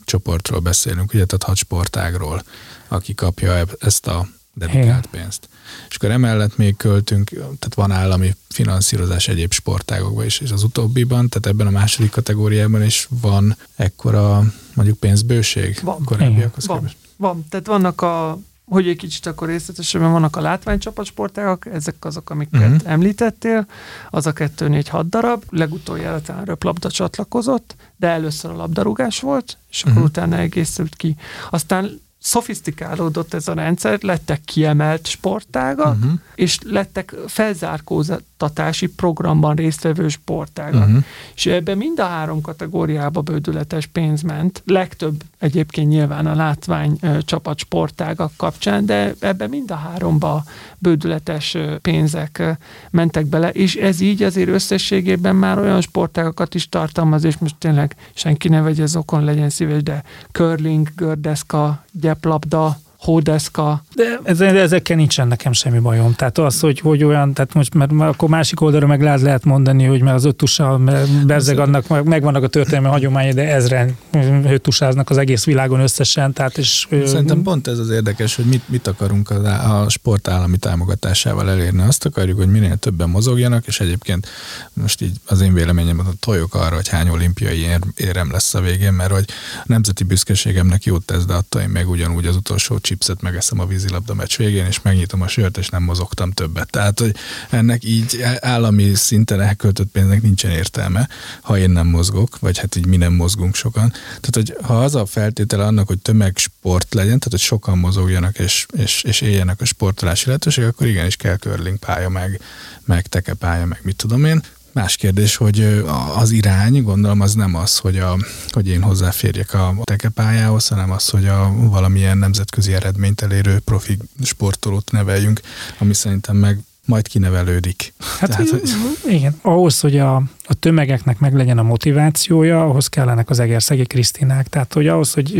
csoportról beszélünk, ugye, tehát hat sportágról, aki kapja ezt a dedikált pénzt. És akkor emellett még költünk, tehát van állami finanszírozás egyéb sportágokban is, és az utóbbiban, tehát ebben a második kategóriában is van ekkora mondjuk pénzbőség van. korábbiakhoz van. Van, tehát vannak a hogy egy kicsit akkor részletesebben vannak a látványcsapatsportágak, ezek azok, amiket uh-huh. említettél, az a 2-4-6 darab, legutoljára talán röplabda csatlakozott, de először a labdarúgás volt, és akkor uh-huh. utána egészült ki. Aztán szofisztikálódott ez a rendszer, lettek kiemelt sportágak, uh-huh. és lettek felzárkózatási programban résztvevő sportágak. Uh-huh. És ebben mind a három kategóriába bődületes pénz ment, legtöbb egyébként nyilván a látvány csapat sportágak kapcsán, de ebben mind a háromba bődületes pénzek mentek bele, és ez így azért összességében már olyan sportágakat is tartalmaz, és most tényleg senki ne vegye okon, legyen szíves, de curling, gördeszka, gyeplabda, hódeszka. De ezekkel nincsen nekem semmi bajom. Tehát az, hogy, hogy olyan, tehát most mert akkor másik oldalra meg lehet, lehet mondani, hogy mert az öttussal berzeg annak, megvannak a történelmi hagyományai, de ezren öttusáznak az egész világon összesen. Tehát és, Szerintem pont ez az érdekes, hogy mit, mit akarunk a, a sport állami támogatásával elérni. Azt akarjuk, hogy minél többen mozogjanak, és egyébként most így az én véleményem a tojok arra, hogy hány olimpiai érem lesz a végén, mert hogy a nemzeti büszkeségemnek jót tesz, de attól én meg ugyanúgy az utolsó chipset megeszem a vízilabda meccs végén, és megnyitom a sört, és nem mozogtam többet. Tehát, hogy ennek így állami szinten elköltött pénznek nincsen értelme, ha én nem mozgok, vagy hát így mi nem mozgunk sokan. Tehát, hogy ha az a feltétele annak, hogy tömegsport legyen, tehát, hogy sokan mozogjanak és, és, és éljenek a sportolási lehetőség, akkor igenis kell curling pálya, meg, meg tekepálya, meg mit tudom én. Más kérdés, hogy az irány, gondolom az nem az, hogy, a, hogy én hozzáférjek a tekepályához, hanem az, hogy a valamilyen nemzetközi eredményt elérő profi sportolót neveljünk, ami szerintem meg majd kinevelődik. Hát Tehát, hogy... igen, ahhoz, hogy a, a tömegeknek meg legyen a motivációja, ahhoz kellenek az egerszegi Krisztinák. Tehát, hogy ahhoz, hogy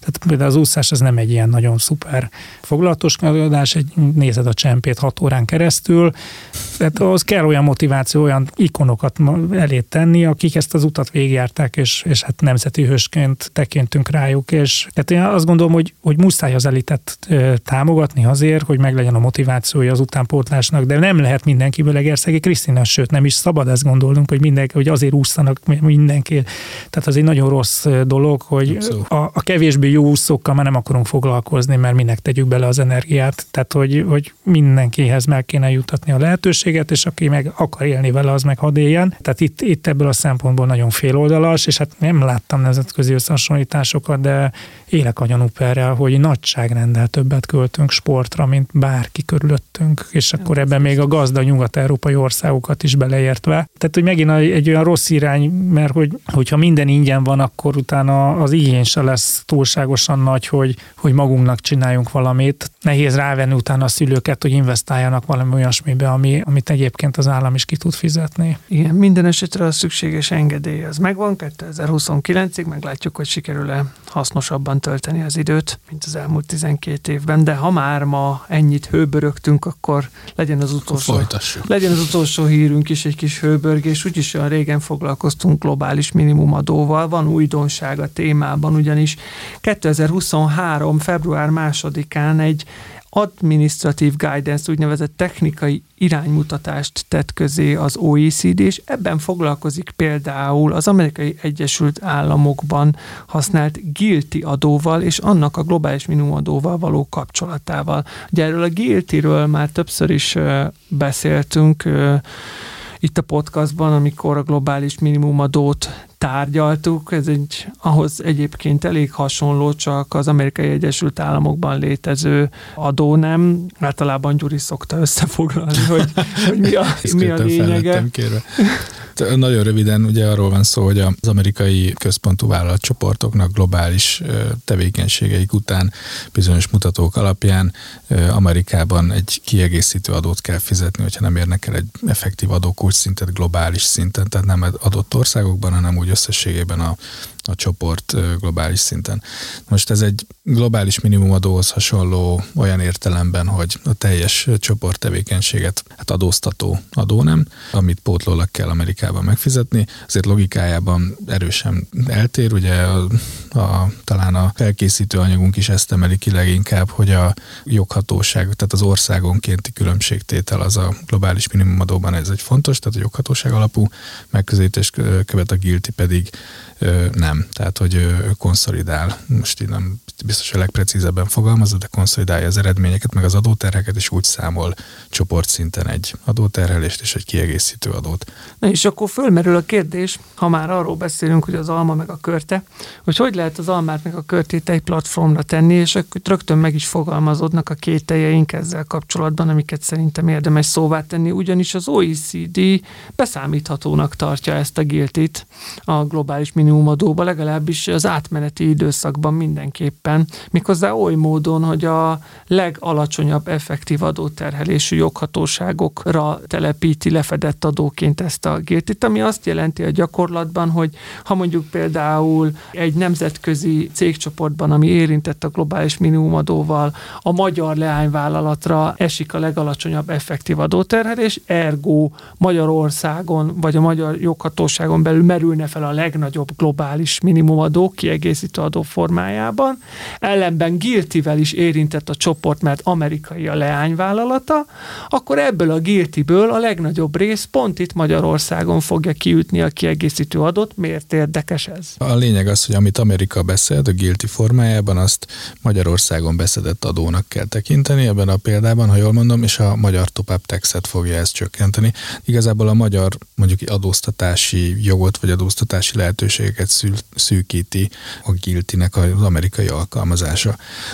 tehát például az úszás az nem egy ilyen nagyon szuper foglalatoskodás, egy nézed a csempét hat órán keresztül, tehát ahhoz kell olyan motiváció, olyan ikonokat elé tenni, akik ezt az utat végigjárták, és, és hát nemzeti hősként tekintünk rájuk, és tehát én azt gondolom, hogy, hogy muszáj az elitet támogatni azért, hogy meglegyen a motivációja az utánpótlás egymásnak, de nem lehet mindenkiből Egerszegi Krisztina, sőt nem is szabad ezt gondolnunk, hogy mindenki, hogy azért úszanak mindenki. Tehát az egy nagyon rossz dolog, hogy a, a kevésbé jó úszókkal már nem akarunk foglalkozni, mert minek tegyük bele az energiát. Tehát, hogy, hogy mindenkihez meg kéne jutatni a lehetőséget, és aki meg akar élni vele, az meg hadd éljen. Tehát itt, itt ebből a szempontból nagyon féloldalas, és hát nem láttam nemzetközi összehasonlításokat, de élek anyanuperrel, hogy nagyságrendel többet költünk sportra, mint bárki körülöttünk, és akkor ebben még a gazda nyugat-európai országokat is beleértve. Tehát, hogy megint egy olyan rossz irány, mert hogy, hogyha minden ingyen van, akkor utána az igény se lesz túlságosan nagy, hogy, hogy magunknak csináljunk valamit. Nehéz rávenni utána a szülőket, hogy investáljanak valami olyasmibe, ami, amit egyébként az állam is ki tud fizetni. Igen, minden esetre a szükséges engedély az megvan, 2029-ig meglátjuk, hogy sikerül-e hasznosabban tölteni az időt, mint az elmúlt 12 évben, de ha már ma ennyit hőbörögtünk, akkor legyen az utolsó, legyen az utolsó hírünk is egy kis hőbörgés, úgyis olyan régen foglalkoztunk globális minimumadóval, van újdonság a témában, ugyanis 2023. február másodikán egy administratív guidance, úgynevezett technikai iránymutatást tett közé az OECD, és ebben foglalkozik például az Amerikai Egyesült Államokban használt guilty adóval és annak a globális minimumadóval való kapcsolatával. Ugye erről a guilty-ről már többször is beszéltünk, itt a podcastban, amikor a globális minimumadót tárgyaltuk, ez egy ahhoz egyébként elég hasonló, csak az Amerikai Egyesült Államokban létező adó nem. Általában Gyuri szokta összefoglalni, hogy, hogy mi a, mi a lényege. Nagyon röviden ugye arról van szó, hogy az amerikai központú vállalatcsoportoknak globális tevékenységeik után bizonyos mutatók alapján Amerikában egy kiegészítő adót kell fizetni, hogyha nem érnek el egy effektív adókulcs szintet globális szinten, tehát nem adott országokban, hanem úgy összességében a a csoport globális szinten. Most ez egy globális minimumadóhoz hasonló olyan értelemben, hogy a teljes csoport tevékenységet hát adóztató adó nem, amit pótlólag kell Amerikában megfizetni. Azért logikájában erősen eltér, ugye a, talán a felkészítő anyagunk is ezt emeli ki leginkább, hogy a joghatóság, tehát az országonkénti különbségtétel az a globális minimumadóban ez egy fontos, tehát a joghatóság alapú megközelítés követ a guilty pedig nem. Tehát, hogy konszolidál, most így nem biztos, hogy legprecízebben fogalmazza, de konszolidálja az eredményeket, meg az adóterheket, és úgy számol csoportszinten egy adóterhelést és egy kiegészítő adót. Na és akkor fölmerül a kérdés, ha már arról beszélünk, hogy az alma meg a körte, hogy hogy lehet az almát meg a körtét egy platformra tenni, és akkor rögtön meg is fogalmazódnak a kételjeink ezzel kapcsolatban, amiket szerintem érdemes szóvá tenni, ugyanis az OECD beszámíthatónak tartja ezt a giltit a globális minimumadóba, legalábbis az átmeneti időszakban mindenképpen, méghozzá oly módon, hogy a legalacsonyabb effektív adóterhelésű joghatóságokra telepíti lefedett adóként ezt a giltit, ami azt jelenti a gyakorlatban, hogy ha mondjuk például egy nemzetközi cégcsoportban, ami érintett a globális minimumadóval, a magyar leányvállalatra esik a legalacsonyabb effektív adóterhelés, ergo Magyarországon vagy a magyar joghatóságon belül merülne fel a legnagyobb globális minimumadó kiegészítő adó formájában. Ellenben Giltivel is érintett a csoport, mert amerikai a leányvállalata, akkor ebből a Giltiből a legnagyobb rész pont itt Magyarországon fogja kiütni a kiegészítő adót. Miért érdekes ez? A lényeg az, hogy amit Amerika beszélt a Guilty formájában, azt Magyarországon beszedett adónak kell tekinteni ebben a példában, ha jól mondom, és a magyar top-up fogja ezt csökkenteni. Igazából a magyar mondjuk adóztatási jogot vagy adóztatási lehetőségeket szűkíti a giltinek az amerikai alkalmazása.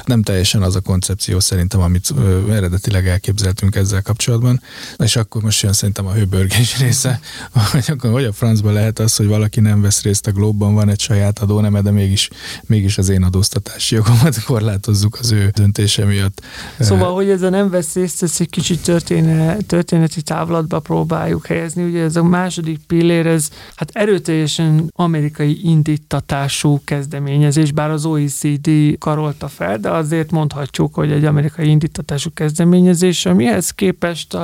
Nem teljesen az a koncepció szerintem, amit eredetileg elképzeltünk ezzel kapcsolatban, és akkor most jön szerintem a hőbörgés része, hogy akkor hogy a francban lehet az, hogy valaki nem vesz részt a globban, van egy saját adóneme, de mégis, mégis az én adóztatási jogomat korlátozzuk az ő döntése miatt. Szóval, hogy ez a nem vesz részt, ezt egy kicsit történet, történeti távlatba próbáljuk helyezni. Ugye ez a második pillér, ez hát erőteljesen amerikai indítatású kezdeményezés, bár az OECD karolta fel, de azért mondhatjuk, hogy egy amerikai indítatású kezdeményezés, amihez képest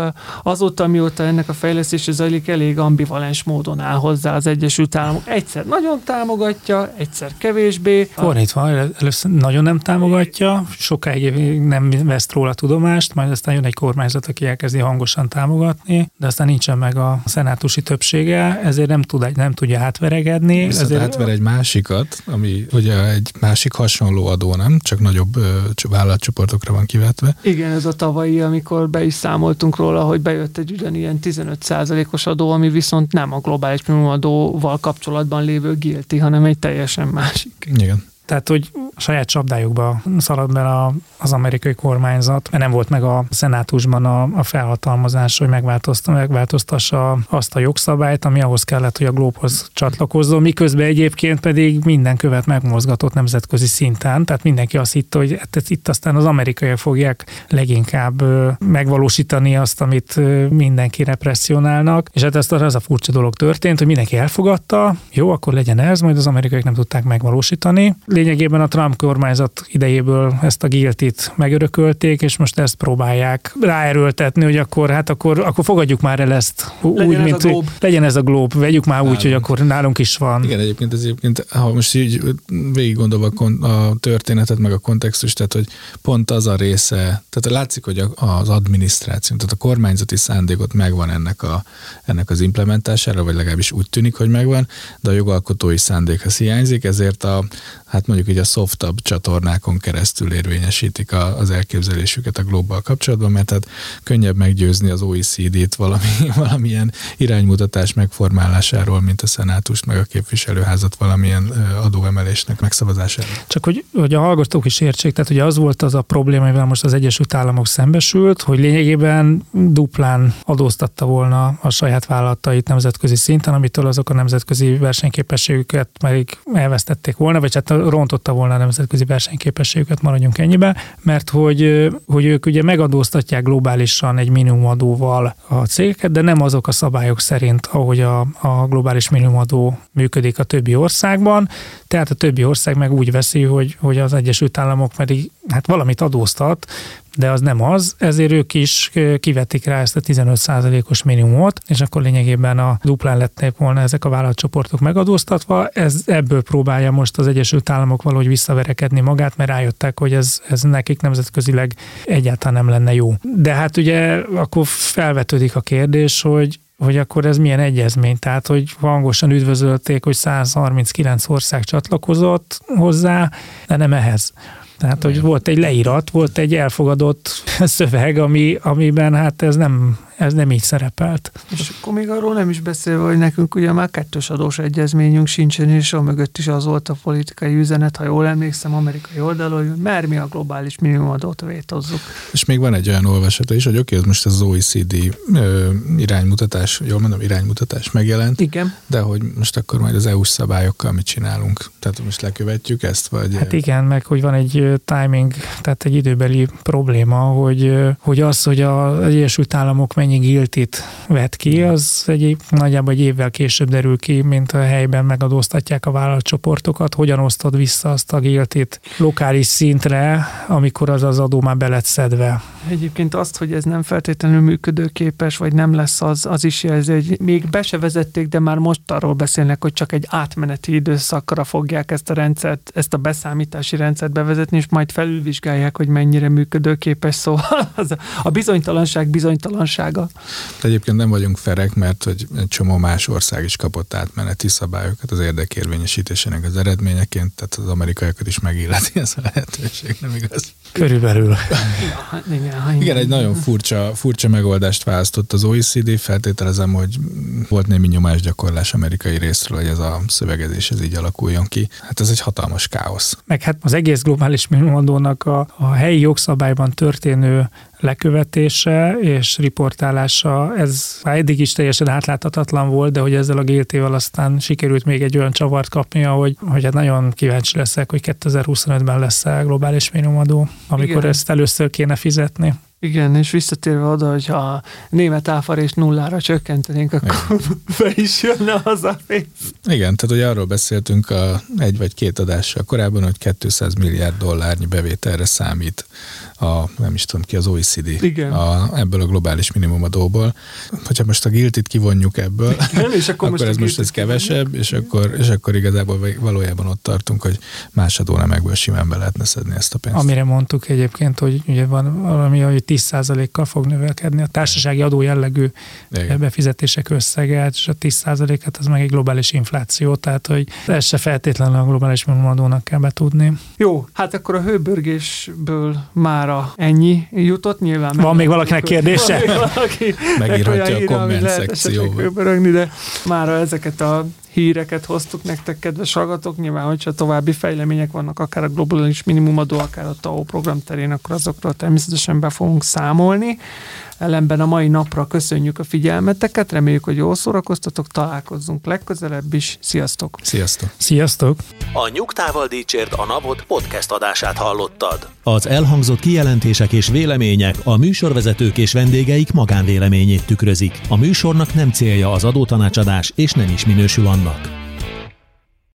azóta, mióta ennek a fejlesztése zajlik, elég ambivalens módon áll hozzá az Egyesült Államok. Egyszer nagyon támogatja, egyszer kevésbé. Fordítva, először nagyon nem támogatja, sokáig nem vesz róla tudomást, majd aztán jön egy kormányzat, aki elkezdi hangosan támogatni, de aztán nincsen meg a szenátusi többsége, ezért nem, tud, nem tudja átveregedni. Viszont ezért... átver egy másikat, ami ugye egy másik hasonló adó, nem? Csak nagyobb ö, vállalatcsoportokra van kivetve. Igen, ez a tavalyi, amikor be is számoltunk róla, hogy bejött egy ugyanilyen 15%-os adó, ami viszont nem a globális minimumadóval kapcsolatban lévő guilty, hanem egy teljesen másik. Igen. Tehát, hogy a saját csapdájukba szalad bele az amerikai kormányzat, mert nem volt meg a szenátusban a, a felhatalmazás, hogy megváltoztassa azt a jogszabályt, ami ahhoz kellett, hogy a Globhoz csatlakozzon, miközben egyébként pedig minden követ megmozgatott nemzetközi szinten, tehát mindenki azt hitte, hogy hát itt aztán az amerikaiak fogják leginkább megvalósítani azt, amit mindenki represszionálnak, és hát ezt az a furcsa dolog történt, hogy mindenki elfogadta, jó, akkor legyen ez, majd az amerikaiak nem tudták megvalósítani lényegében a Trump kormányzat idejéből ezt a giltit megörökölték, és most ezt próbálják ráerőltetni, hogy akkor, hát akkor, akkor fogadjuk már el ezt legyen úgy, ez mint a glob. legyen ez a glob, vegyük már úgy, hogy akkor nálunk is van. Igen, egyébként ez egyébként, ha most így végig gondolva a, történetet, meg a kontextust, tehát hogy pont az a része, tehát látszik, hogy a- az adminisztráció, tehát a kormányzati szándékot megvan ennek, a, ennek az implementására, vagy legalábbis úgy tűnik, hogy megvan, de a jogalkotói szándék az hiányzik, ezért a, hát mondjuk így a softabb csatornákon keresztül érvényesítik a, az elképzelésüket a global kapcsolatban, mert hát könnyebb meggyőzni az OECD-t valami, valamilyen iránymutatás megformálásáról, mint a szenátust, meg a képviselőházat valamilyen adóemelésnek megszavazásáról. Csak hogy, hogy a hallgatók is értsék, tehát ugye az volt az a probléma, amivel most az Egyesült Államok szembesült, hogy lényegében duplán adóztatta volna a saját vállalatait nemzetközi szinten, amitől azok a nemzetközi versenyképességüket meg elvesztették volna, vagy hát rontotta volna a nemzetközi versenyképességüket, maradjunk ennyibe, mert hogy, hogy ők ugye megadóztatják globálisan egy minimumadóval a cégeket, de nem azok a szabályok szerint, ahogy a, a globális minimumadó működik a többi országban, tehát a többi ország meg úgy veszi, hogy, hogy az Egyesült Államok pedig hát valamit adóztat, de az nem az, ezért ők is kivetik rá ezt a 15%-os minimumot, és akkor lényegében a duplán lettek volna ezek a vállalatcsoportok megadóztatva. Ez, ebből próbálja most az Egyesült Államok valahogy visszaverekedni magát, mert rájöttek, hogy ez, ez nekik nemzetközileg egyáltalán nem lenne jó. De hát ugye akkor felvetődik a kérdés, hogy hogy akkor ez milyen egyezmény, tehát hogy hangosan üdvözölték, hogy 139 ország csatlakozott hozzá, de nem ehhez. Tehát, hogy volt egy leírat, volt egy elfogadott szöveg, ami, amiben hát ez nem, ez nem így szerepelt. És akkor még arról nem is beszélve, hogy nekünk ugye már kettős adós egyezményünk sincsen, és a mögött is az volt a politikai üzenet, ha jól emlékszem, amerikai oldalon, hogy mer mi a globális minimumadót vétozzuk. És még van egy olyan olvasata is, hogy oké, ez most az OECD ö, iránymutatás, jól mondom, iránymutatás megjelent, Igen. de hogy most akkor majd az EU-s szabályokkal mit csinálunk? Tehát most lekövetjük ezt, vagy... Hát igen, meg hogy van egy timing, tehát egy időbeli probléma, hogy, hogy az, hogy az Egyesült Államok mennyi giltit vet ki, az egy nagyjából egy évvel később derül ki, mint a helyben megadóztatják a vállalatcsoportokat, hogyan osztod vissza azt a giltit lokális szintre, amikor az az adó már be lett szedve. Egyébként azt, hogy ez nem feltétlenül működőképes, vagy nem lesz, az, az is jelzi, hogy még be se vezették, de már most arról beszélnek, hogy csak egy átmeneti időszakra fogják ezt a rendszert, ezt a beszámítási rendszert bevezetni, és majd felülvizsgálják, hogy mennyire működőképes, szóval az a bizonytalanság bizonytalansága. De egyébként nem vagyunk ferek, mert hogy egy csomó más ország is kapott átmeneti szabályokat az érdekérvényesítésének az eredményeként, tehát az amerikaiakat is megilleti ez a lehetőség, nem igaz? Körülbelül. Igen, egy nagyon furcsa, furcsa megoldást választott az OECD, feltételezem, hogy volt némi nyomásgyakorlás amerikai részről, hogy ez a szövegezés ez így alakuljon ki. Hát ez egy hatalmas káosz. Meg hát az egész globális minimumadónak a, a helyi jogszabályban történő lekövetése és riportálása, ez már eddig is teljesen átláthatatlan volt, de hogy ezzel a GLT-vel aztán sikerült még egy olyan csavart kapnia, hogy, hogy hát nagyon kíváncsi leszek, hogy 2025-ben lesz a globális minimumadó, amikor Igen. ezt először kéne fizetni. Igen, és visszatérve oda, hogy ha a német áfarést nullára csökkentenénk, akkor be is jönne az a pénz. Igen, tehát hogy arról beszéltünk a egy vagy két adással korábban, hogy 200 milliárd dollárnyi bevételre számít a, nem is tudom ki, az OECD Igen. A, ebből a globális minimumadóból. Hogyha most a giltit kivonjuk ebből, Igen, és akkor, akkor most ez most ez kevesebb, és akkor, és akkor igazából valójában ott tartunk, hogy más adónemekből simán be lehetne szedni ezt a pénzt. Amire mondtuk egyébként, hogy ugye van valami, hogy 10%-kal fog növelkedni a társasági adó jellegű Igen. befizetések összege, és a 10%-et az meg egy globális infláció, tehát hogy ez se feltétlenül a globális minimumadónak kell betudni. Jó, hát akkor a hőbörgésből már mára ennyi jutott, nyilván. Van még valakinek kérdése? Valaki Megírhatja a komment szekcióba. de mára ezeket a híreket hoztuk nektek, kedves hallgatók. Nyilván, hogyha további fejlemények vannak, akár a globális minimumadó, akár a TAO program terén, akkor azokról természetesen be fogunk számolni. Ellenben a mai napra köszönjük a figyelmeteket, reméljük, hogy jól szórakoztatok, találkozzunk legközelebb is. Sziasztok! Sziasztok! Sziasztok! A Nyugtával Dícsért a Napot podcast adását hallottad. Az elhangzott kijelentések és vélemények a műsorvezetők és vendégeik magánvéleményét tükrözik. A műsornak nem célja az adótanácsadás, és nem is minősül annak.